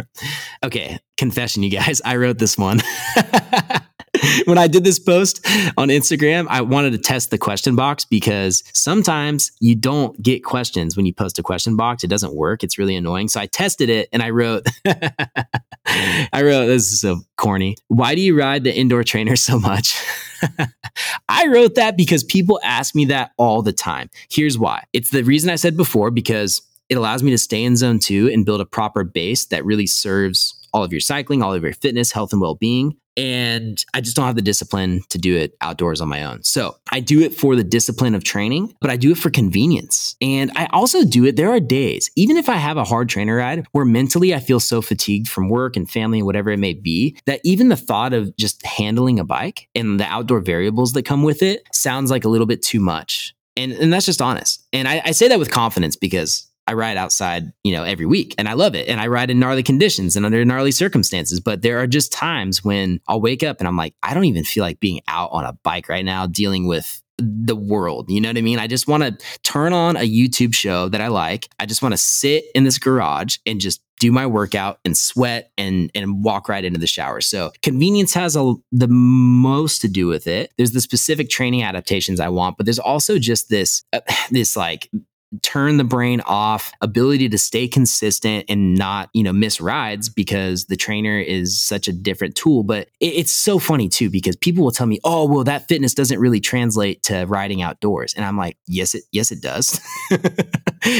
okay, confession, you guys. I wrote this one. when I did this post on Instagram, I wanted to test the question box because sometimes you don't get questions when you post a question box. It doesn't work. It's really annoying. So I tested it and I wrote, I wrote, this is so corny. Why do you ride the indoor trainer so much? I wrote that because people ask me that all the time. Here's why. It's the reason I said before because it allows me to stay in zone two and build a proper base that really serves all of your cycling, all of your fitness, health, and well being. And I just don't have the discipline to do it outdoors on my own. So I do it for the discipline of training, but I do it for convenience. And I also do it. There are days, even if I have a hard trainer ride, where mentally I feel so fatigued from work and family and whatever it may be, that even the thought of just handling a bike and the outdoor variables that come with it sounds like a little bit too much. And, and that's just honest. And I, I say that with confidence because I ride outside, you know, every week and I love it. And I ride in gnarly conditions and under gnarly circumstances. But there are just times when I'll wake up and I'm like, I don't even feel like being out on a bike right now dealing with the world. You know what I mean? I just want to turn on a YouTube show that I like. I just want to sit in this garage and just do my workout and sweat and and walk right into the shower. So convenience has a, the most to do with it. There's the specific training adaptations I want, but there's also just this uh, this like turn the brain off, ability to stay consistent and not, you know, miss rides because the trainer is such a different tool. But it, it's so funny too, because people will tell me, oh, well, that fitness doesn't really translate to riding outdoors. And I'm like, yes, it yes, it does.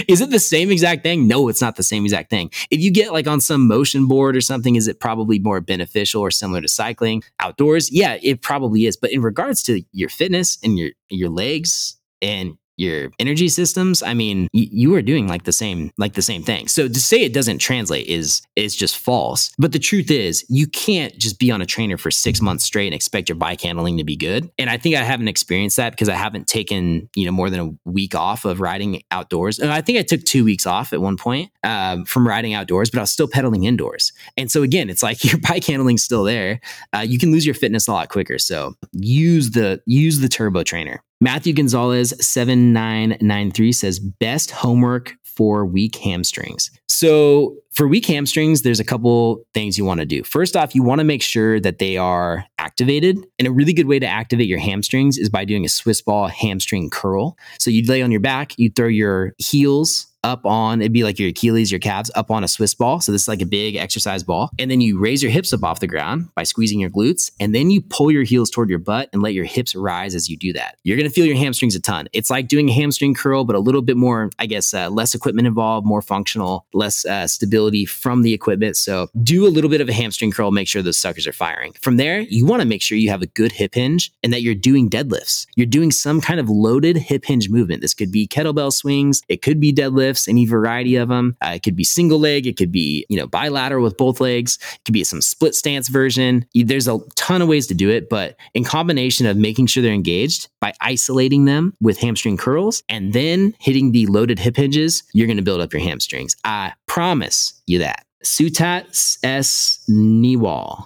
is it the same exact thing? No, it's not the same exact thing. If you get like on some motion board or something, is it probably more beneficial or similar to cycling outdoors? Yeah, it probably is. But in regards to your fitness and your your legs and your energy systems i mean y- you are doing like the same like the same thing. So to say it doesn't translate is is just false. But the truth is you can't just be on a trainer for six months straight and expect your bike handling to be good. And i think i haven't experienced that because i haven't taken you know more than a week off of riding outdoors. And i think i took two weeks off at one point um, from riding outdoors but i was still pedaling indoors. And so again it's like your bike handling's still there. Uh, you can lose your fitness a lot quicker. So use the use the turbo trainer Matthew Gonzalez 7993 says best homework for weak hamstrings. So, for weak hamstrings, there's a couple things you want to do. First off, you want to make sure that they are activated. And a really good way to activate your hamstrings is by doing a Swiss ball hamstring curl. So, you'd lay on your back, you throw your heels up on it'd be like your Achilles, your calves up on a Swiss ball. So this is like a big exercise ball. And then you raise your hips up off the ground by squeezing your glutes. And then you pull your heels toward your butt and let your hips rise as you do that. You're gonna feel your hamstrings a ton. It's like doing a hamstring curl, but a little bit more, I guess, uh, less equipment involved, more functional, less uh, stability from the equipment. So do a little bit of a hamstring curl, make sure those suckers are firing. From there, you wanna make sure you have a good hip hinge and that you're doing deadlifts. You're doing some kind of loaded hip hinge movement. This could be kettlebell swings, it could be deadlifts lifts, any variety of them. Uh, it could be single leg, it could be, you know, bilateral with both legs, it could be some split stance version. There's a ton of ways to do it, but in combination of making sure they're engaged by isolating them with hamstring curls and then hitting the loaded hip hinges, you're going to build up your hamstrings. I promise you that. Sutat S. Niwal.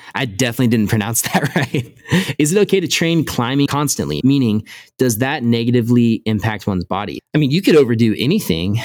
I definitely didn't pronounce that right. Is it okay to train climbing constantly? Meaning, does that negatively impact one's body? I mean, you could overdo anything,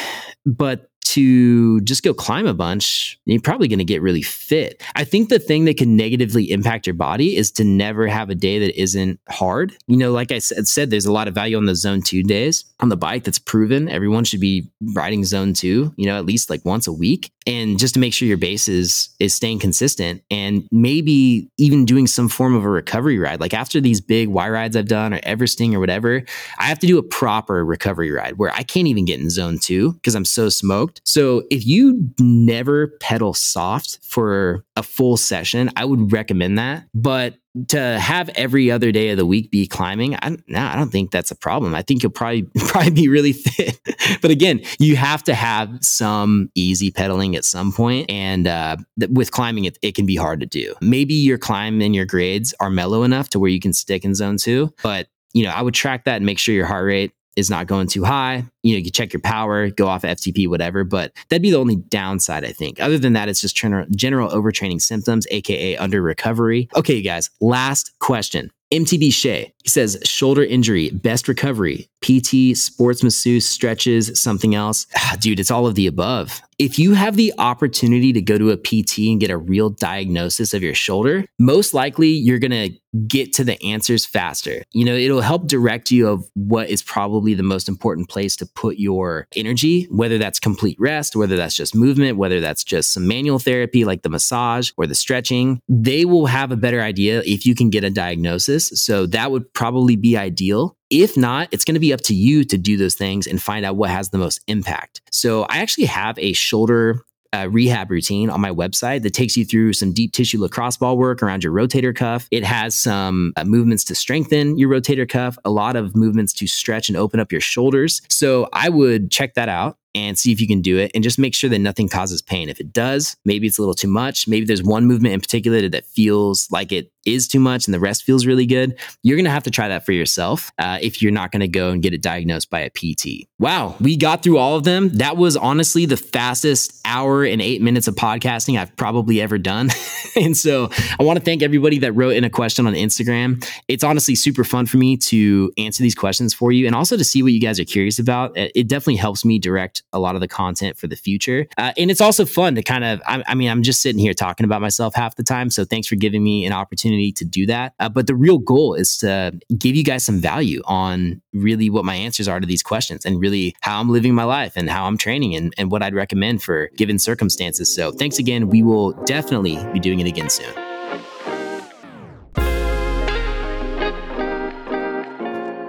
but to just go climb a bunch, you're probably going to get really fit. I think the thing that can negatively impact your body is to never have a day that isn't hard. You know, like I said, there's a lot of value on the zone two days on the bike that's proven. Everyone should be riding zone two, you know, at least like once a week. And just to make sure your base is, is staying consistent and maybe even doing some form of a recovery ride. Like after these big Y rides I've done or Everesting or whatever, I have to do a proper recovery ride where I can't even get in zone two because I'm so smoked so if you never pedal soft for a full session, I would recommend that. But to have every other day of the week be climbing, I, no, I don't think that's a problem. I think you'll probably probably be really fit. but again, you have to have some easy pedaling at some point, and uh, th- with climbing, it, it can be hard to do. Maybe your climb and your grades are mellow enough to where you can stick in zone two, but you know, I would track that and make sure your heart rate is not going too high. You know, you check your power, go off FTP, whatever. But that'd be the only downside, I think. Other than that, it's just general, overtraining symptoms, aka under recovery. Okay, you guys, last question. MTB Shea he says shoulder injury, best recovery, PT, sports masseuse, stretches, something else. Dude, it's all of the above. If you have the opportunity to go to a PT and get a real diagnosis of your shoulder, most likely you're going to get to the answers faster. You know, it'll help direct you of what is probably the most important place to put your energy, whether that's complete rest, whether that's just movement, whether that's just some manual therapy like the massage or the stretching. They will have a better idea if you can get a diagnosis. So that would probably be ideal. If not, it's going to be up to you to do those things and find out what has the most impact. So I actually have a shoulder uh, rehab routine on my website that takes you through some deep tissue lacrosse ball work around your rotator cuff. It has some uh, movements to strengthen your rotator cuff, a lot of movements to stretch and open up your shoulders. So I would check that out and see if you can do it and just make sure that nothing causes pain. If it does, maybe it's a little too much. Maybe there's one movement in particular that feels like it is too much and the rest feels really good. You're going to have to try that for yourself uh, if you're not going to go and get it diagnosed by a PT. Wow, we got through all of them. That was honestly the fastest hour and eight minutes of podcasting I've probably ever done. and so I want to thank everybody that wrote in a question on Instagram. It's honestly super fun for me to answer these questions for you and also to see what you guys are curious about. It definitely helps me direct a lot of the content for the future. Uh, and it's also fun to kind of, I, I, mean, I'm just sitting here talking about myself half the time. So thanks for giving me an opportunity to do that. Uh, but the real goal is to give you guys some value on really what my answers are to these questions and really how I'm living my life and how I'm training and, and what I'd recommend for given circumstances. So thanks again. We will definitely be doing it again soon.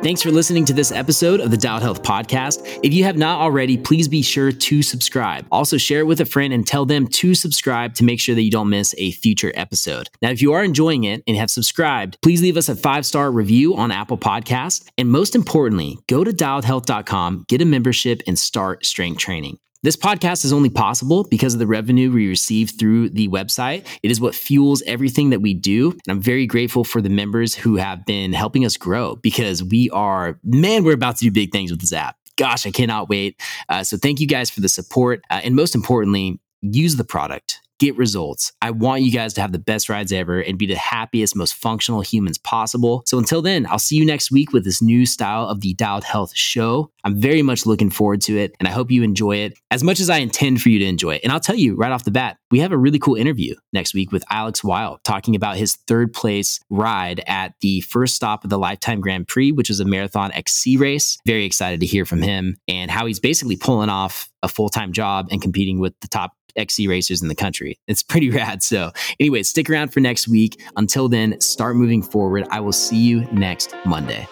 Thanks for listening to this episode of the Dialed Health Podcast. If you have not already, please be sure to subscribe. Also, share it with a friend and tell them to subscribe to make sure that you don't miss a future episode. Now, if you are enjoying it and have subscribed, please leave us a five star review on Apple Podcast. And most importantly, go to dialedhealth.com, get a membership, and start strength training. This podcast is only possible because of the revenue we receive through the website. It is what fuels everything that we do. And I'm very grateful for the members who have been helping us grow because we are, man, we're about to do big things with this app. Gosh, I cannot wait. Uh, so thank you guys for the support. Uh, and most importantly, use the product get results. I want you guys to have the best rides ever and be the happiest, most functional humans possible. So until then, I'll see you next week with this new style of the Dialed Health show. I'm very much looking forward to it and I hope you enjoy it as much as I intend for you to enjoy it. And I'll tell you right off the bat, we have a really cool interview next week with Alex Wild talking about his third place ride at the first stop of the Lifetime Grand Prix, which is a marathon XC race. Very excited to hear from him and how he's basically pulling off a full time job and competing with the top XC racers in the country. It's pretty rad. So, anyway, stick around for next week. Until then, start moving forward. I will see you next Monday.